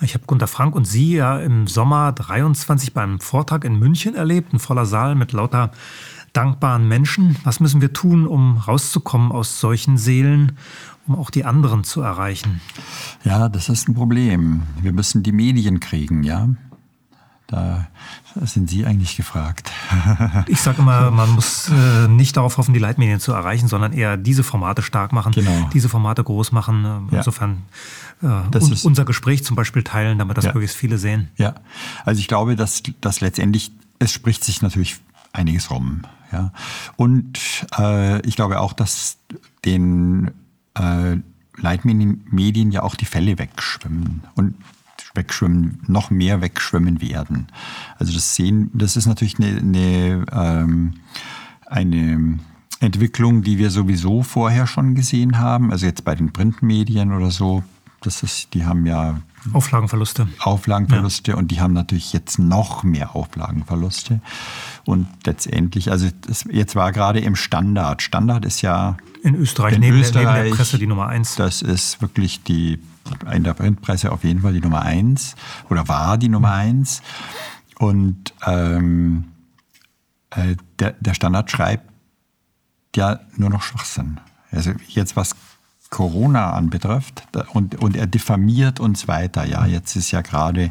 Ich habe Gunter Frank und Sie ja im Sommer 23 beim Vortrag in München erlebt, ein voller Saal mit lauter dankbaren Menschen. Was müssen wir tun, um rauszukommen aus solchen Seelen, um auch die anderen zu erreichen?
Ja, das ist ein Problem. Wir müssen die Medien kriegen, ja. Da sind Sie eigentlich gefragt.
ich sage immer, man muss äh, nicht darauf hoffen, die Leitmedien zu erreichen, sondern eher diese Formate stark machen, genau. diese Formate groß machen. Äh, insofern ja. äh, un unser Gespräch zum Beispiel teilen, damit das ja. möglichst viele sehen.
Ja, also ich glaube, dass, dass letztendlich, es spricht sich natürlich einiges rum. Ja? Und äh, ich glaube auch, dass den äh, Leitmedien ja auch die Fälle wegschwimmen. Und wegschwimmen, noch mehr wegschwimmen werden. Also das sehen, das ist natürlich eine, eine, ähm, eine Entwicklung, die wir sowieso vorher schon gesehen haben. Also jetzt bei den Printmedien oder so, das ist, die haben ja
Auflagenverluste.
Auflagenverluste ja. und die haben natürlich jetzt noch mehr Auflagenverluste. Und letztendlich, also jetzt war gerade im Standard. Standard ist ja
in Österreich,
in
neben,
Österreich,
neben der Presse die Nummer eins.
Das ist wirklich die in der Printpresse auf jeden Fall die Nummer eins oder war die Nummer eins. Und ähm, äh, der, der Standard schreibt ja nur noch Schwachsinn. Also jetzt was Corona anbetrifft und, und er diffamiert uns weiter. Ja, jetzt ist ja gerade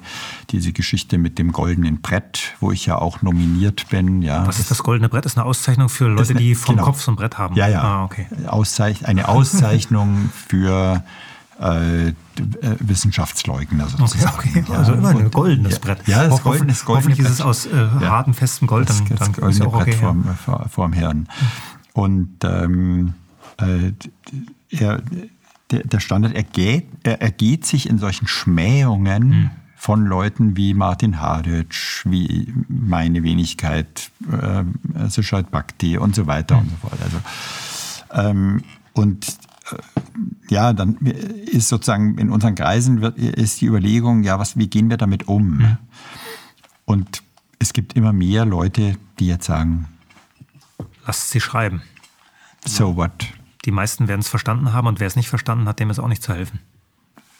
diese Geschichte mit dem goldenen Brett, wo ich ja auch nominiert bin. Ja,
Was ist das goldene Brett? Das ist eine Auszeichnung für Leute, eine, die vom genau. Kopf so ein Brett haben.
Ja, ja. Ah, okay. Auszeich eine Auszeichnung für äh, Wissenschaftsleugner
sozusagen. Okay, okay. also immer ein goldenes
ja,
Brett.
Ja, das goldenes,
goldene Hoffentlich Brett. ist es aus äh, ja. hartem, festem Gold.
Dann, das, das dann auch okay, Brett vorm, ja. vorm Herrn. Und ähm, äh, er, der, Standard ergeht, er ergeht sich in solchen Schmähungen hm. von Leuten wie Martin Hadic, wie meine Wenigkeit, äh, Sushad Bhakti und so weiter hm. und so fort. Also, ähm, und äh, ja, dann ist sozusagen in unseren Kreisen wird, ist die Überlegung, ja, was, wie gehen wir damit um? Mhm. Und es gibt immer mehr Leute, die jetzt sagen,
lasst sie schreiben.
So what?
Die meisten werden es verstanden haben und wer es nicht verstanden hat, dem ist auch nicht zu helfen.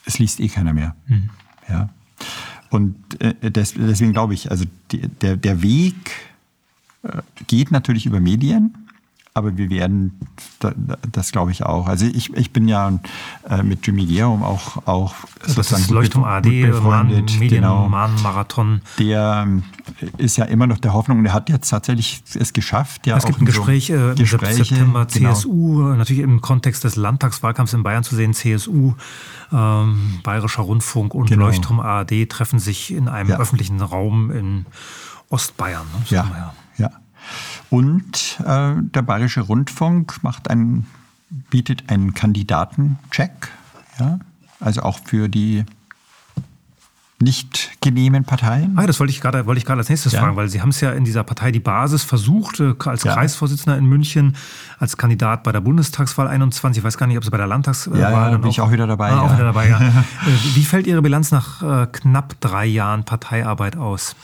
Es liest eh keiner mehr. Mhm. Ja. Und äh, des, deswegen glaube ich, also die, der, der Weg äh, geht natürlich über Medien aber wir werden das, glaube ich, auch. Also ich, ich bin ja äh, mit Jimmy Gerum auch, auch
das ist Leuchtturm AD, befreundet, Medien, genau. Marathon.
Der ähm, ist ja immer noch der Hoffnung, der hat jetzt tatsächlich es geschafft. Ja,
es gibt ein Gespräch so äh, im September, CSU, genau. natürlich im Kontext des Landtagswahlkampfs in Bayern zu sehen, CSU, ähm, Bayerischer Rundfunk und genau. Leuchtturm ARD treffen sich in einem ja. öffentlichen Raum in Ostbayern.
Ne? Ja, ja. Und äh, der Bayerische Rundfunk macht einen, bietet einen Kandidatencheck, ja, also auch für die nicht genehmen Parteien?
Ah, das wollte ich gerade wollte ich gerade als nächstes ja. fragen, weil Sie haben es ja in dieser Partei die Basis versucht, äh, als ja. Kreisvorsitzender in München, als Kandidat bei der Bundestagswahl 21, ich weiß gar nicht, ob Sie bei der Landtagswahl
ja, ja, da bin ich auch wieder dabei.
Ah, auch wieder dabei. Äh, wie fällt Ihre Bilanz nach äh, knapp drei Jahren Parteiarbeit aus?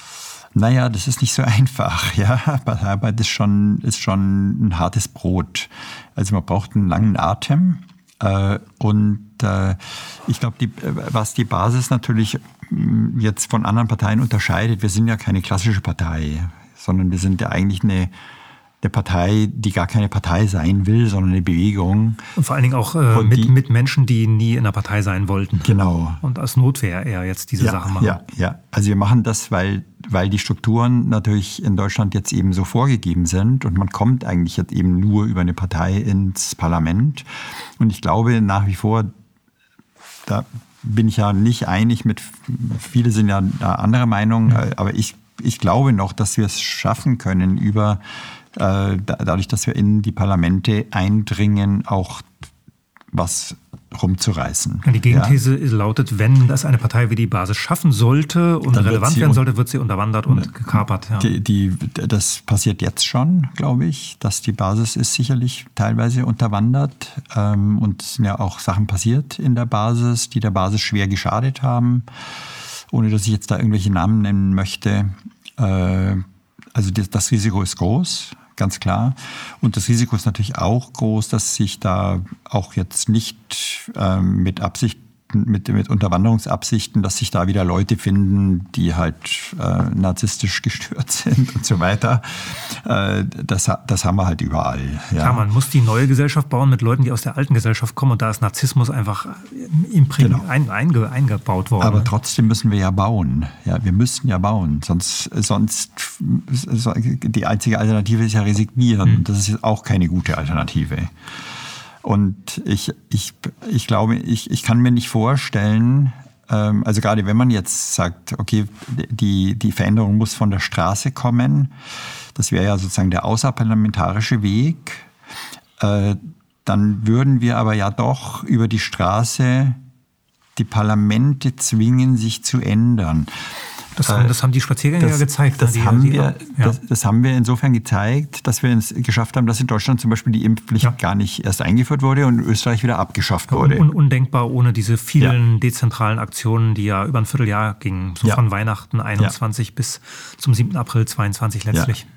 Naja, das ist nicht so einfach. Ja, Arbeit ist schon, ist schon ein hartes Brot. Also man braucht einen langen Atem. Äh, und äh, ich glaube, was die Basis natürlich mm, jetzt von anderen Parteien unterscheidet, wir sind ja keine klassische Partei, sondern wir sind ja eigentlich eine eine Partei, die gar keine Partei sein will, sondern eine Bewegung.
Und vor allen Dingen auch äh, mit, die, mit Menschen, die nie in der Partei sein wollten.
Genau.
Und als Notwehr eher jetzt diese
ja,
Sachen machen.
Ja, ja. Also wir machen das, weil, weil die Strukturen natürlich in Deutschland jetzt eben so vorgegeben sind und man kommt eigentlich jetzt eben nur über eine Partei ins Parlament. Und ich glaube nach wie vor, da bin ich ja nicht einig mit, viele sind ja da anderer Meinung, mhm. aber ich, ich glaube noch, dass wir es schaffen können, über äh, dadurch, dass wir in die Parlamente eindringen, auch was rumzureißen.
Die Gegenthese ja. lautet, wenn das eine Partei wie die Basis schaffen sollte und Dann relevant werden sollte, wird sie unterwandert und gekapert.
Ja. Die, die, das passiert jetzt schon, glaube ich, dass die Basis ist sicherlich teilweise unterwandert ähm, und es sind ja auch Sachen passiert in der Basis, die der Basis schwer geschadet haben, ohne dass ich jetzt da irgendwelche Namen nennen möchte. Äh, also das, das Risiko ist groß ganz klar. Und das Risiko ist natürlich auch groß, dass sich da auch jetzt nicht ähm, mit Absicht mit, mit Unterwanderungsabsichten, dass sich da wieder Leute finden, die halt äh, narzisstisch gestört sind und so weiter. Äh, das, das haben wir halt überall.
Ja. Klar, man muss die neue Gesellschaft bauen mit Leuten, die aus der alten Gesellschaft kommen und da ist Narzissmus einfach im genau. ein, einge, eingebaut worden.
Aber trotzdem müssen wir ja bauen. Ja, wir müssen ja bauen. Sonst, sonst die einzige Alternative ist ja resignieren. Mhm. Das ist auch keine gute Alternative. Und ich, ich, ich glaube, ich, ich kann mir nicht vorstellen, ähm, also gerade wenn man jetzt sagt, okay, die, die Veränderung muss von der Straße kommen, das wäre ja sozusagen der außerparlamentarische Weg, äh, dann würden wir aber ja doch über die Straße die Parlamente zwingen, sich zu ändern.
Das haben, das haben die Spaziergänger
das,
ja gezeigt.
Das, die, haben die, wir, ja. das, das, haben wir insofern gezeigt, dass wir es geschafft haben, dass in Deutschland zum Beispiel die Impfpflicht ja. gar nicht erst eingeführt wurde und in Österreich wieder abgeschafft wurde.
Un, undenkbar ohne diese vielen dezentralen Aktionen, die ja über ein Vierteljahr gingen, so von Weihnachten 21 bis zum 7. April 22 letztlich.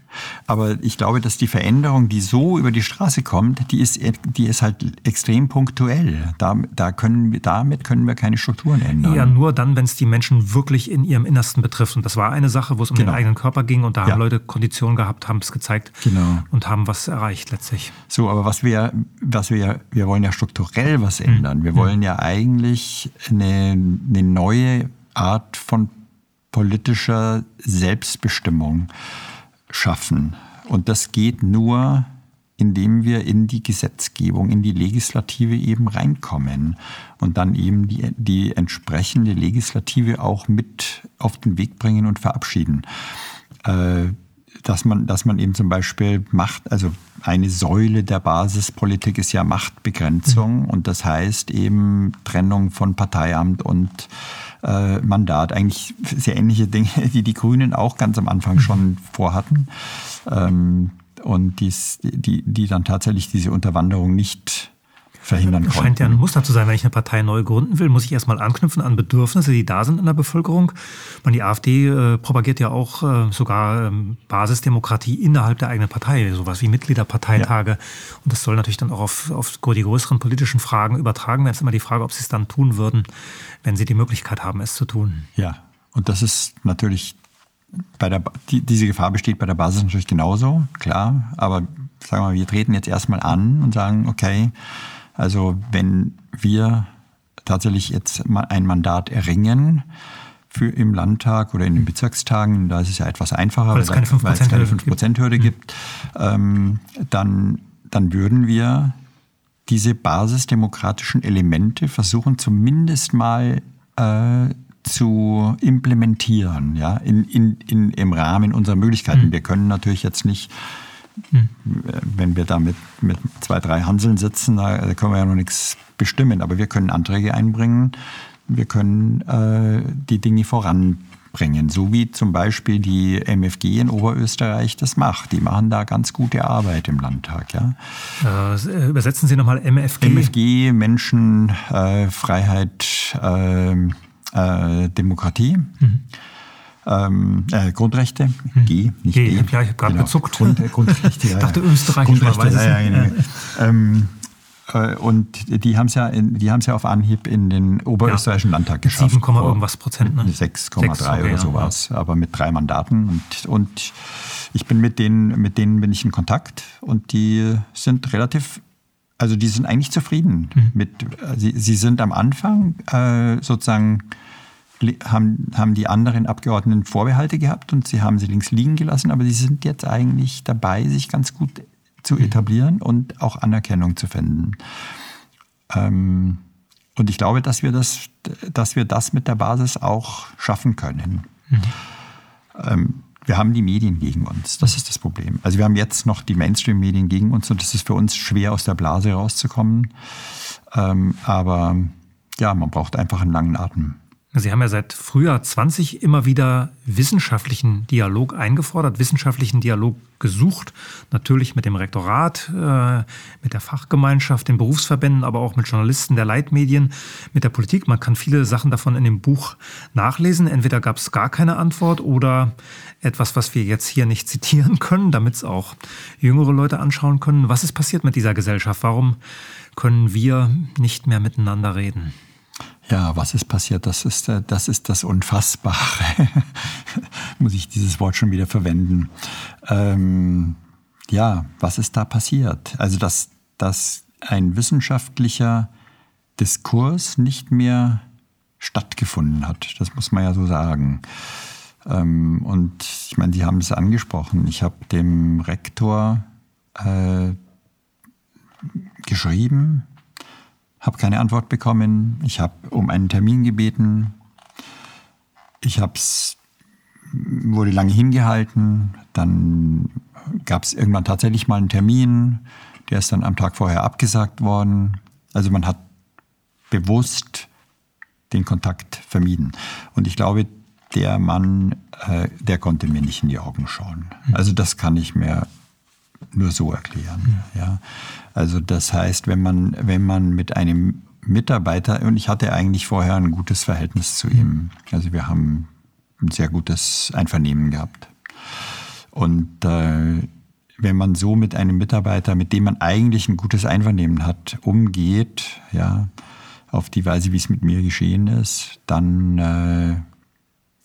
Aber ich glaube, dass die Veränderung, die so über die Straße kommt, die ist, die ist halt extrem punktuell. Da, da können wir, damit können wir keine Strukturen ändern.
Ja, nur dann, wenn es die Menschen wirklich in ihrem Innersten betrifft. Und das war eine Sache, wo es um genau. den eigenen Körper ging und da ja. haben Leute Konditionen gehabt, haben es gezeigt genau. und haben was erreicht letztlich.
So, aber was wir, was wir, wir wollen ja strukturell was hm. ändern. Wir hm. wollen ja eigentlich eine, eine neue Art von politischer Selbstbestimmung schaffen. Und das geht nur, indem wir in die Gesetzgebung, in die Legislative eben reinkommen und dann eben die, die entsprechende Legislative auch mit auf den Weg bringen und verabschieden. Äh, dass man, dass man eben zum Beispiel Macht, also eine Säule der Basispolitik ist ja Machtbegrenzung mhm. und das heißt eben Trennung von Parteiamt und äh, Mandat. Eigentlich sehr ähnliche Dinge, die die Grünen auch ganz am Anfang schon vorhatten. Ähm, und dies, die, die dann tatsächlich diese Unterwanderung nicht verhindern konnten.
Scheint ja ein Muster zu sein, wenn ich eine Partei neu gründen will, muss ich erstmal anknüpfen an Bedürfnisse, die da sind in der Bevölkerung. Man, die AfD äh, propagiert ja auch äh, sogar ähm, Basisdemokratie innerhalb der eigenen Partei, sowas wie Mitgliederparteitage. Ja. Und das soll natürlich dann auch auf, auf die größeren politischen Fragen übertragen werden. Es ist immer die Frage, ob sie es dann tun würden, wenn sie die Möglichkeit haben, es zu tun.
Ja, und das ist natürlich bei der, die, diese Gefahr besteht bei der Basis natürlich genauso, klar. Aber sagen wir mal, wir treten jetzt erstmal an und sagen, okay, also wenn wir tatsächlich jetzt mal ein Mandat erringen, für im Landtag oder in den Bezirkstagen, da ist es ja etwas einfacher,
weil es keine 5%-Hürde
5 gibt, ähm, dann, dann würden wir diese basisdemokratischen Elemente versuchen zumindest mal äh, zu implementieren, ja, in, in, in, im Rahmen unserer Möglichkeiten. Mhm. Wir können natürlich jetzt nicht, mhm. wenn wir da mit, mit zwei, drei Hanseln sitzen, da können wir ja noch nichts bestimmen, aber wir können Anträge einbringen, wir können äh, die Dinge voranbringen bringen, so wie zum Beispiel die MFG in Oberösterreich das macht. Die machen da ganz gute Arbeit im Landtag. Ja.
Äh, übersetzen Sie nochmal MFG.
MFG, Menschen, äh, Freiheit, äh, äh Demokratie. Mhm. Ähm, äh, Grundrechte,
mhm. G, nicht G. G. Ja, ich habe gerade genau. gezuckt.
Grund, Grundrechte, ja.
Ich dachte Österreich,
Grundrechte, ja, ja, ja. Ähm, äh, und die haben es ja, ja auf Anhieb in den Oberösterreichischen ja, Landtag geschafft.
7, irgendwas Prozent, ne?
6,3 okay, oder sowas, ja. aber mit drei Mandaten. Und, und Ich bin mit denen, mit denen bin ich in Kontakt und die sind relativ, also die sind eigentlich zufrieden mhm. mit, sie, sie sind am Anfang äh, sozusagen haben, haben die anderen Abgeordneten Vorbehalte gehabt und sie haben sie links liegen gelassen, aber sie sind jetzt eigentlich dabei, sich ganz gut zu mhm. etablieren und auch Anerkennung zu finden. Ähm, und ich glaube, dass wir das, dass wir das mit der Basis auch schaffen können. Mhm. Ähm, wir haben die Medien gegen uns. Das ist das Problem. Also wir haben jetzt noch die Mainstream-Medien gegen uns und es ist für uns schwer, aus der Blase rauszukommen. Ähm, aber ja, man braucht einfach einen langen Atem.
Sie haben ja seit Frühjahr 20 immer wieder wissenschaftlichen Dialog eingefordert, wissenschaftlichen Dialog gesucht. Natürlich mit dem Rektorat, äh, mit der Fachgemeinschaft, den Berufsverbänden, aber auch mit Journalisten der Leitmedien, mit der Politik. Man kann viele Sachen davon in dem Buch nachlesen. Entweder gab es gar keine Antwort oder etwas, was wir jetzt hier nicht zitieren können, damit es auch jüngere Leute anschauen können. Was ist passiert mit dieser Gesellschaft? Warum können wir nicht mehr miteinander reden?
Ja, was ist passiert? Das ist, äh, das ist das Unfassbare. Muss ich dieses Wort schon wieder verwenden. Ähm, ja, was ist da passiert? Also, dass, dass ein wissenschaftlicher Diskurs nicht mehr stattgefunden hat. Das muss man ja so sagen. Ähm, und ich meine, Sie haben es angesprochen. Ich habe dem Rektor äh, geschrieben, habe keine Antwort bekommen. Ich habe um einen Termin gebeten. Ich habe es wurde lange hingehalten. Dann gab es irgendwann tatsächlich mal einen Termin. Der ist dann am Tag vorher abgesagt worden. Also man hat bewusst den Kontakt vermieden. Und ich glaube, der Mann, äh, der konnte mir nicht in die Augen schauen. Also das kann ich mir nur so erklären. Ja. Also das heißt, wenn man, wenn man mit einem Mitarbeiter, und ich hatte eigentlich vorher ein gutes Verhältnis zu ihm. Also wir haben ein sehr gutes Einvernehmen gehabt. Und äh, wenn man so mit einem Mitarbeiter, mit dem man eigentlich ein gutes Einvernehmen hat, umgeht, ja, auf die Weise, wie es mit mir geschehen ist, dann, äh,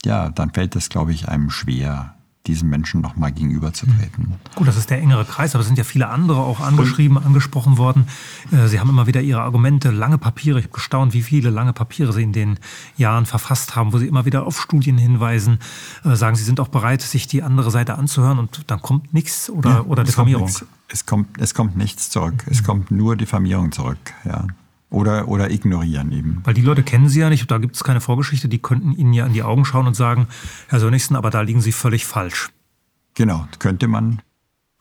ja, dann fällt das, glaube ich, einem schwer, diesen Menschen nochmal gegenüberzutreten. Mhm.
Gut, das ist der engere Kreis, aber es sind ja viele andere auch angeschrieben, angesprochen worden. Äh, Sie haben immer wieder Ihre Argumente, lange Papiere. Ich habe gestaunt, wie viele lange Papiere Sie in den Jahren verfasst haben, wo Sie immer wieder auf Studien hinweisen, äh, sagen, Sie sind auch bereit, sich die andere Seite anzuhören und dann kommt nichts oder, ja, oder Diffamierung.
Es kommt, es kommt nichts zurück. Es mhm. kommt nur Diffamierung zurück. Ja. Oder, oder ignorieren eben.
Weil die Leute kennen Sie ja nicht, da gibt es keine Vorgeschichte, die könnten Ihnen ja in die Augen schauen und sagen, Herr Sönnigsen, aber da liegen Sie völlig falsch.
Genau, könnte man,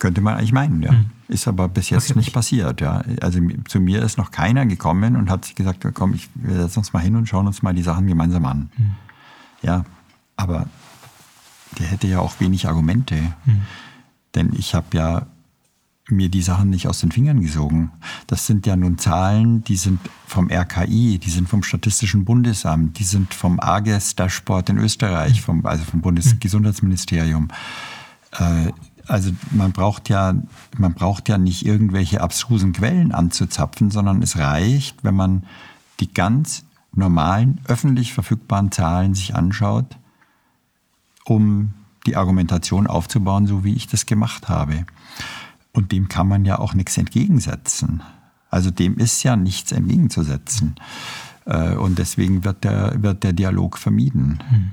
könnte man eigentlich meinen, ja. Mhm. Ist aber bis jetzt passiert nicht passiert, ja. Also zu mir ist noch keiner gekommen und hat sich gesagt, komm, ich, wir setzen uns mal hin und schauen uns mal die Sachen gemeinsam an. Mhm. Ja, aber der hätte ja auch wenig Argumente. Mhm. Denn ich habe ja mir die Sachen nicht aus den Fingern gesogen. Das sind ja nun Zahlen, die sind vom RKI, die sind vom Statistischen Bundesamt, die sind vom AGES Dashboard in Österreich, vom, also vom Bundesgesundheitsministerium. Äh, also man braucht ja, man braucht ja nicht irgendwelche abstrusen Quellen anzuzapfen, sondern es reicht, wenn man die ganz normalen öffentlich verfügbaren Zahlen sich anschaut, um die Argumentation aufzubauen, so wie ich das gemacht habe. Und dem kann man ja auch nichts entgegensetzen. Also dem ist ja nichts entgegenzusetzen. Äh, und deswegen wird der, wird der Dialog vermieden. Hm.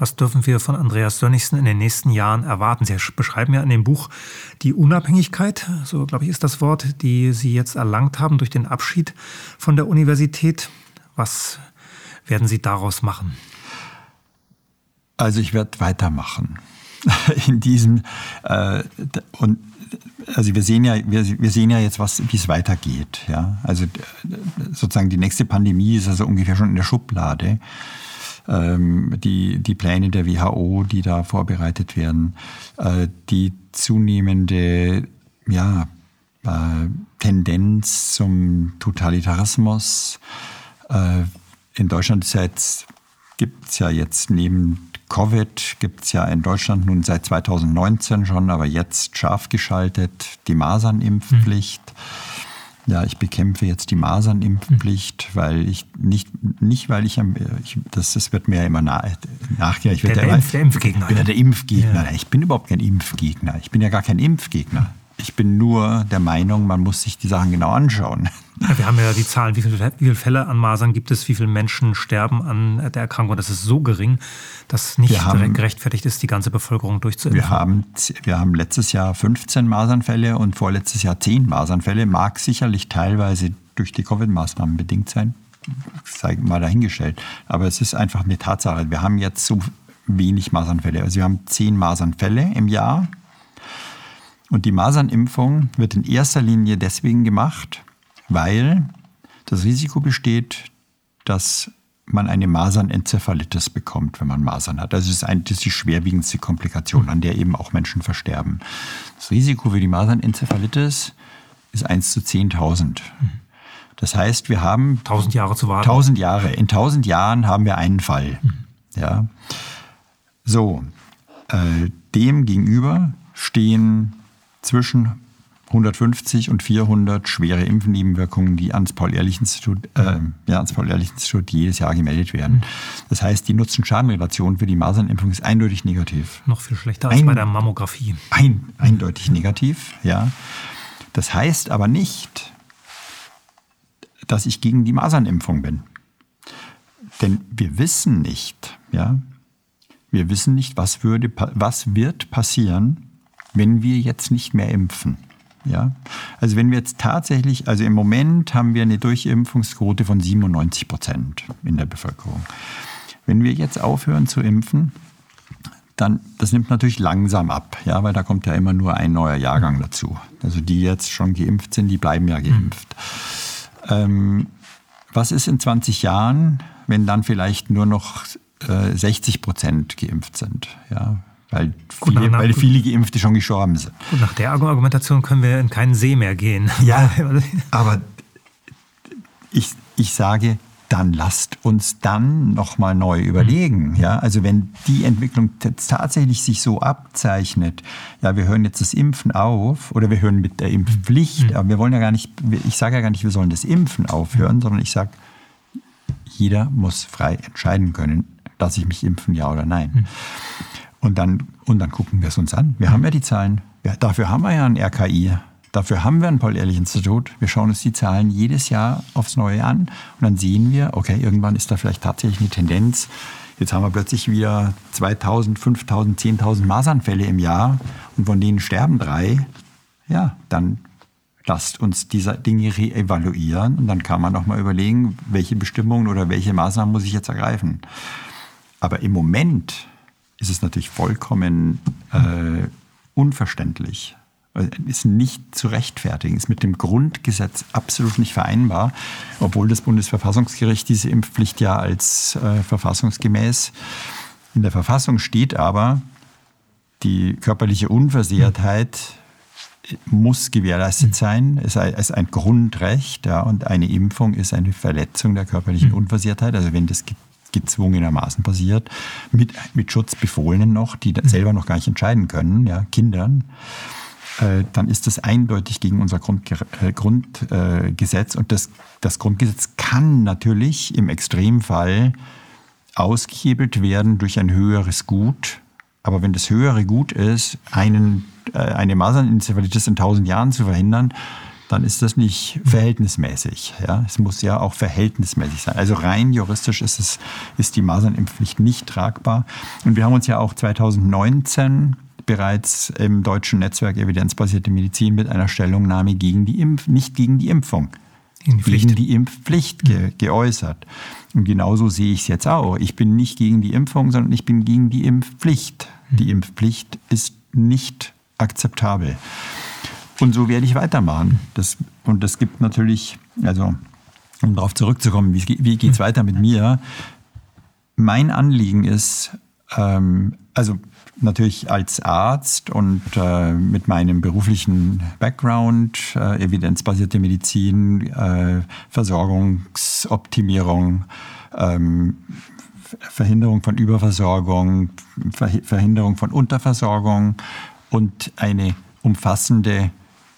Was dürfen wir von Andreas Sönnigsen in den nächsten Jahren erwarten? Sie beschreiben ja in dem Buch die Unabhängigkeit, so glaube ich ist das Wort, die Sie jetzt erlangt haben durch den Abschied von der Universität. Was werden Sie daraus machen?
Also ich werde weitermachen. in diesem äh, und also wir sehen ja, wir, wir sehen ja jetzt, was, wie es weitergeht. Ja? Also sozusagen die nächste Pandemie ist also ungefähr schon in der Schublade. Ähm, die, die Pläne der WHO, die da vorbereitet werden, äh, die zunehmende ja, äh, Tendenz zum Totalitarismus. Äh, in Deutschland gibt es ja jetzt neben Covid gibt es ja in Deutschland nun seit 2019 schon, aber jetzt scharf geschaltet die Masernimpfpflicht. Ja, ich bekämpfe jetzt die Masernimpfpflicht, mhm. weil ich nicht, nicht weil ich, ich das, das wird mir ja immer nach, nachgehen. Ich
der, der, Impf, der Impfgegner.
Ich bin ja der Impfgegner. Ja. Ich bin überhaupt kein Impfgegner. Ich bin ja gar kein Impfgegner. Ich bin nur der Meinung, man muss sich die Sachen genau anschauen.
Ja, wir haben ja die Zahlen, wie viele, wie viele, Fälle an Masern gibt es, wie viele Menschen sterben an der Erkrankung. Das ist so gering, dass nicht haben, gerechtfertigt ist, die ganze Bevölkerung durchzuimpfen.
Wir haben, wir haben letztes Jahr 15 Masernfälle und vorletztes Jahr 10 Masernfälle. Mag sicherlich teilweise durch die Covid-Maßnahmen bedingt sein. Sei mal dahingestellt. Aber es ist einfach eine Tatsache. Wir haben jetzt so wenig Masernfälle. Also wir haben 10 Masernfälle im Jahr und die Masernimpfung wird in erster Linie deswegen gemacht, weil das Risiko besteht, dass man eine Masernenzephalitis bekommt, wenn man Masern hat. Also das ist, ein, das ist die schwerwiegendste Komplikation, an der eben auch Menschen versterben. Das Risiko für die Masernenzephalitis ist 1 zu 10.000. Das heißt, wir haben
1000 Jahre zu warten.
1000 Jahre. In 1000 Jahren haben wir einen Fall. Ja. So, äh, dem gegenüber stehen zwischen 150 und 400 schwere Impfnebenwirkungen, die ans Paul-Ehrlich-Institut äh, ja, Paul jedes Jahr gemeldet werden. Das heißt, die Nutzen-Schaden-Relation für die Masernimpfung ist eindeutig negativ.
Noch viel schlechter als ein, bei der Mammographie.
Ein, eindeutig negativ, ja. Das heißt aber nicht, dass ich gegen die Masernimpfung bin. Denn wir wissen nicht, ja, wir wissen nicht, was, würde, was wird passieren, wenn wir jetzt nicht mehr impfen. Ja? Also wenn wir jetzt tatsächlich, also im Moment haben wir eine Durchimpfungsquote von 97 Prozent in der Bevölkerung. Wenn wir jetzt aufhören zu impfen, dann, das nimmt natürlich langsam ab, ja, weil da kommt ja immer nur ein neuer Jahrgang dazu. Also die jetzt schon geimpft sind, die bleiben ja geimpft. Ähm, was ist in 20 Jahren, wenn dann vielleicht nur noch äh, 60 Prozent geimpft sind? Ja, weil viele, nach, weil viele Geimpfte schon gestorben sind.
Gut, nach der Argumentation können wir in keinen See mehr gehen.
Ja, aber ich, ich sage, dann lasst uns dann nochmal neu überlegen. Ja, also wenn die Entwicklung tatsächlich sich so abzeichnet, ja, wir hören jetzt das Impfen auf oder wir hören mit der Impfpflicht, mhm. aber wir wollen ja gar nicht, ich sage ja gar nicht, wir sollen das Impfen aufhören, sondern ich sage, jeder muss frei entscheiden können, dass ich mich impfen, ja oder nein. Mhm. Und dann, und dann gucken wir es uns an. Wir haben ja die Zahlen. Ja, dafür haben wir ja ein RKI. Dafür haben wir ein Paul-Ehrlich-Institut. Wir schauen uns die Zahlen jedes Jahr aufs Neue an. Und dann sehen wir, okay, irgendwann ist da vielleicht tatsächlich eine Tendenz. Jetzt haben wir plötzlich wieder 2000, 5000, 10.000 Masernfälle im Jahr und von denen sterben drei. Ja, dann lasst uns diese Dinge reevaluieren und dann kann man noch mal überlegen, welche Bestimmungen oder welche Maßnahmen muss ich jetzt ergreifen. Aber im Moment ist es natürlich vollkommen äh, unverständlich. Ist nicht zu rechtfertigen, ist mit dem Grundgesetz absolut nicht vereinbar, obwohl das Bundesverfassungsgericht diese Impfpflicht ja als äh, verfassungsgemäß in der Verfassung steht, aber die körperliche Unversehrtheit muss gewährleistet sein. Es ist ein Grundrecht ja, und eine Impfung ist eine Verletzung der körperlichen Unversehrtheit. Also wenn das gezwungenermaßen passiert, mit, mit Schutzbefohlenen noch, die selber noch gar nicht entscheiden können, ja, Kindern, äh, dann ist das eindeutig gegen unser Grundge äh, Grundgesetz. und das, das Grundgesetz kann natürlich im Extremfall ausgehebelt werden durch ein höheres Gut. Aber wenn das höhere Gut ist, einen, äh, eine Masernencefalitis in tausend Jahren zu verhindern, dann ist das nicht verhältnismäßig. Ja? Es muss ja auch verhältnismäßig sein. Also rein juristisch ist, es, ist die Masernimpfpflicht nicht tragbar. Und wir haben uns ja auch 2019 bereits im deutschen Netzwerk Evidenzbasierte Medizin mit einer Stellungnahme gegen die Impf nicht gegen die Impfung, gegen die, gegen die Impfpflicht ge geäußert. Und genauso sehe ich es jetzt auch. Ich bin nicht gegen die Impfung, sondern ich bin gegen die Impfpflicht. Die Impfpflicht ist nicht akzeptabel. Und so werde ich weitermachen. Das, und das gibt natürlich, also um darauf zurückzukommen, wie, wie geht es hm. weiter mit mir? Mein Anliegen ist, ähm, also natürlich als Arzt und äh, mit meinem beruflichen Background, äh, evidenzbasierte Medizin, äh, Versorgungsoptimierung, ähm, Verhinderung von Überversorgung, Verhinderung von Unterversorgung und eine umfassende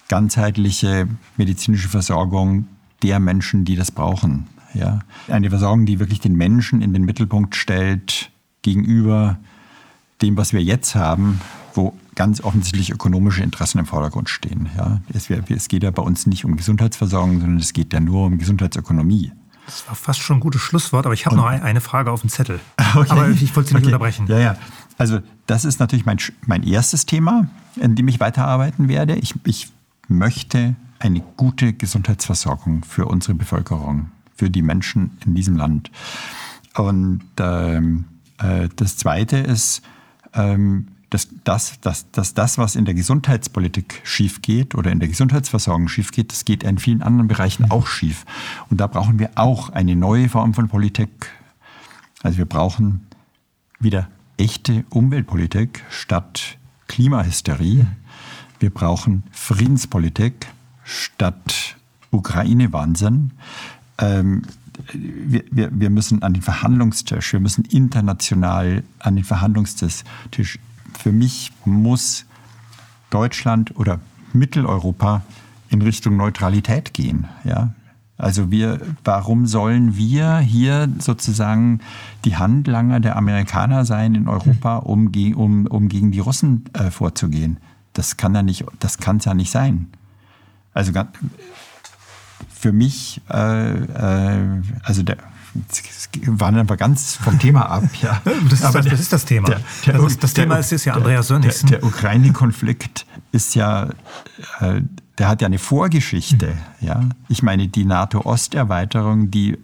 ganzheitliche medizinische Versorgung der Menschen, die das brauchen. Ja? Eine Versorgung, die wirklich den Menschen in den Mittelpunkt stellt gegenüber dem, was wir jetzt haben, wo ganz offensichtlich ökonomische Interessen im Vordergrund stehen. Ja? Es, es geht ja bei uns nicht um Gesundheitsversorgung, sondern es geht ja nur um Gesundheitsökonomie.
Das war fast schon ein gutes Schlusswort, aber ich habe noch eine Frage auf dem Zettel. Okay. Aber ich wollte Sie nicht okay. unterbrechen.
Ja, ja. Also das ist natürlich mein, mein erstes Thema, in dem ich weiterarbeiten werde. Ich, ich möchte eine gute Gesundheitsversorgung für unsere Bevölkerung, für die Menschen in diesem Land. Und ähm, äh, das Zweite ist, ähm, dass, dass, dass, dass das, was in der Gesundheitspolitik schief geht oder in der Gesundheitsversorgung schief geht, das geht in vielen anderen Bereichen auch schief. Und da brauchen wir auch eine neue Form von Politik. Also wir brauchen wieder echte Umweltpolitik statt Klimahysterie. Wir brauchen Friedenspolitik statt Ukraine-Wahnsinn. Ähm, wir, wir, wir müssen an den Verhandlungstisch, wir müssen international an den Verhandlungstisch. Für mich muss Deutschland oder Mitteleuropa in Richtung Neutralität gehen. Ja? Also wir, warum sollen wir hier sozusagen die Handlanger der Amerikaner sein in Europa, um, um, um gegen die Russen äh, vorzugehen? Das kann ja nicht, das kann es ja nicht sein. Also für mich, äh, äh, also der, waren aber ganz vom Thema ab. Ja.
Das, ist, aber das, das ist das Thema. Der, der, das, ist, das der, Thema ist, ist ja Andreas Sönnigsen.
Der, Ukraine-Konflikt ist ja, äh, der hat ja eine Vorgeschichte. Mhm. Ja? Ich meine, die NATO-Osterweiterung, die,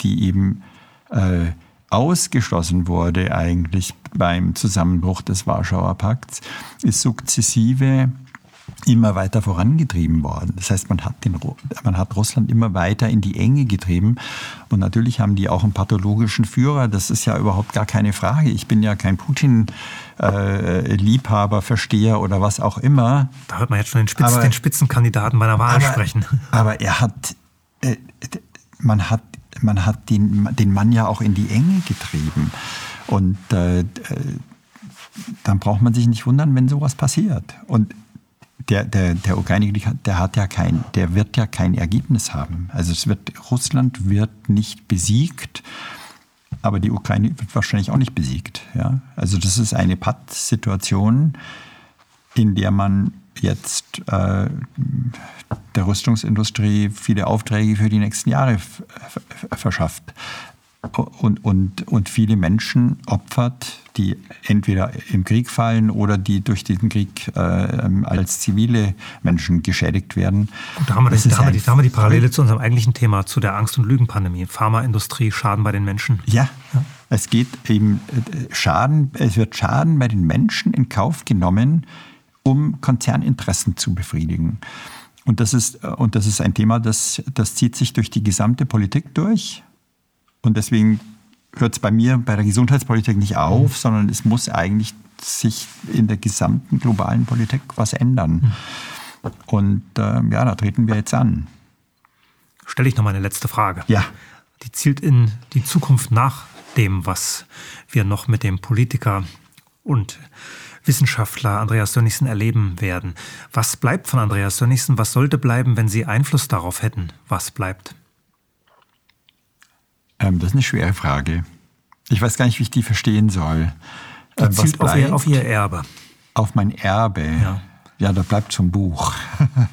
die eben äh, ausgeschlossen wurde eigentlich beim Zusammenbruch des Warschauer Pakts, ist sukzessive immer weiter vorangetrieben worden. Das heißt, man hat, den, man hat Russland immer weiter in die Enge getrieben. Und natürlich haben die auch einen pathologischen Führer. Das ist ja überhaupt gar keine Frage. Ich bin ja kein Putin-Liebhaber, äh, Versteher oder was auch immer.
Da hört man jetzt schon den, Spitz, aber, den Spitzenkandidaten bei der Wahl
aber,
sprechen.
Aber er hat, äh, man hat, man hat den, den Mann ja auch in die Enge getrieben. Und äh, dann braucht man sich nicht wundern, wenn sowas passiert. Und der, der, der Ukraine-Krieg, der hat ja kein, der wird ja kein Ergebnis haben. Also es wird, Russland wird nicht besiegt, aber die Ukraine wird wahrscheinlich auch nicht besiegt. Ja? Also das ist eine Pattsituation, in der man jetzt äh, der Rüstungsindustrie viele Aufträge für die nächsten Jahre verschafft und, und, und viele Menschen opfert, die entweder im Krieg fallen oder die durch diesen Krieg äh, als zivile Menschen geschädigt werden.
Gut, da haben wir, das, da haben wir, die, da haben wir die Parallele zu unserem eigentlichen Thema, zu der Angst- und Lügenpandemie. Pharmaindustrie, Schaden bei den Menschen.
Ja, ja, es geht eben äh, Schaden, es wird Schaden bei den Menschen in Kauf genommen, um Konzerninteressen zu befriedigen. Und das ist, äh, und das ist ein Thema, das, das zieht sich durch die gesamte Politik durch. Und deswegen hört es bei mir bei der Gesundheitspolitik nicht auf, sondern es muss eigentlich sich in der gesamten globalen Politik was ändern. Und äh, ja, da treten wir jetzt an.
Stelle ich noch mal eine letzte Frage.
Ja.
Die zielt in die Zukunft nach dem, was wir noch mit dem Politiker und Wissenschaftler Andreas Sönnigsen erleben werden. Was bleibt von Andreas Sönnigsen? Was sollte bleiben, wenn Sie Einfluss darauf hätten? Was bleibt?
Ähm, das ist eine schwere Frage. Ich weiß gar nicht, wie ich die verstehen soll.
Die ähm, zielt auf ihr, auf ihr, Erbe.
Auf mein Erbe. Ja. Ja, da bleibt zum Buch.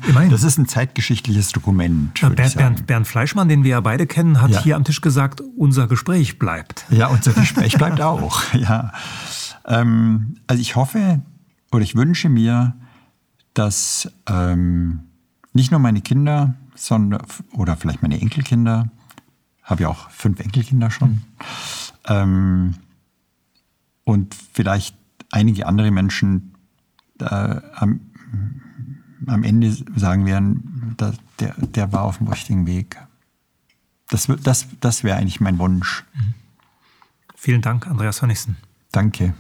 Immerhin. Das ist ein zeitgeschichtliches Dokument.
Ja, Bernd, Bernd, Bernd, Fleischmann, den wir ja beide kennen, hat ja. hier am Tisch gesagt, unser Gespräch bleibt.
Ja, unser Gespräch bleibt auch. Ja. Ähm, also ich hoffe oder ich wünsche mir, dass ähm, nicht nur meine Kinder, sondern oder vielleicht meine Enkelkinder habe ja auch fünf Enkelkinder schon. Mhm. Ähm, und vielleicht einige andere Menschen äh, am, am, Ende sagen werden, der, der, der war auf dem richtigen Weg. Das, das, das wäre eigentlich mein Wunsch. Mhm.
Vielen Dank, Andreas Honnigsen.
Danke.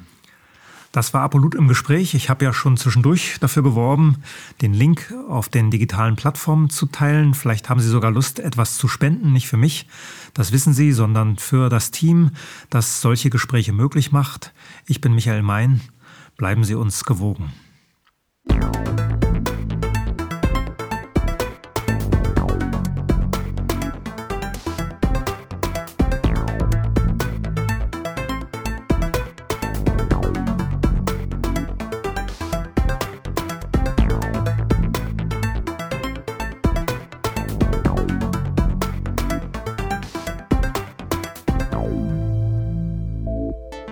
Das war Apollut im Gespräch. Ich habe ja schon zwischendurch dafür geworben, den Link auf den digitalen Plattformen zu teilen. Vielleicht haben Sie sogar Lust, etwas zu spenden, nicht für mich, das wissen Sie, sondern für das Team, das solche Gespräche möglich macht. Ich bin Michael Mein. Bleiben Sie uns gewogen.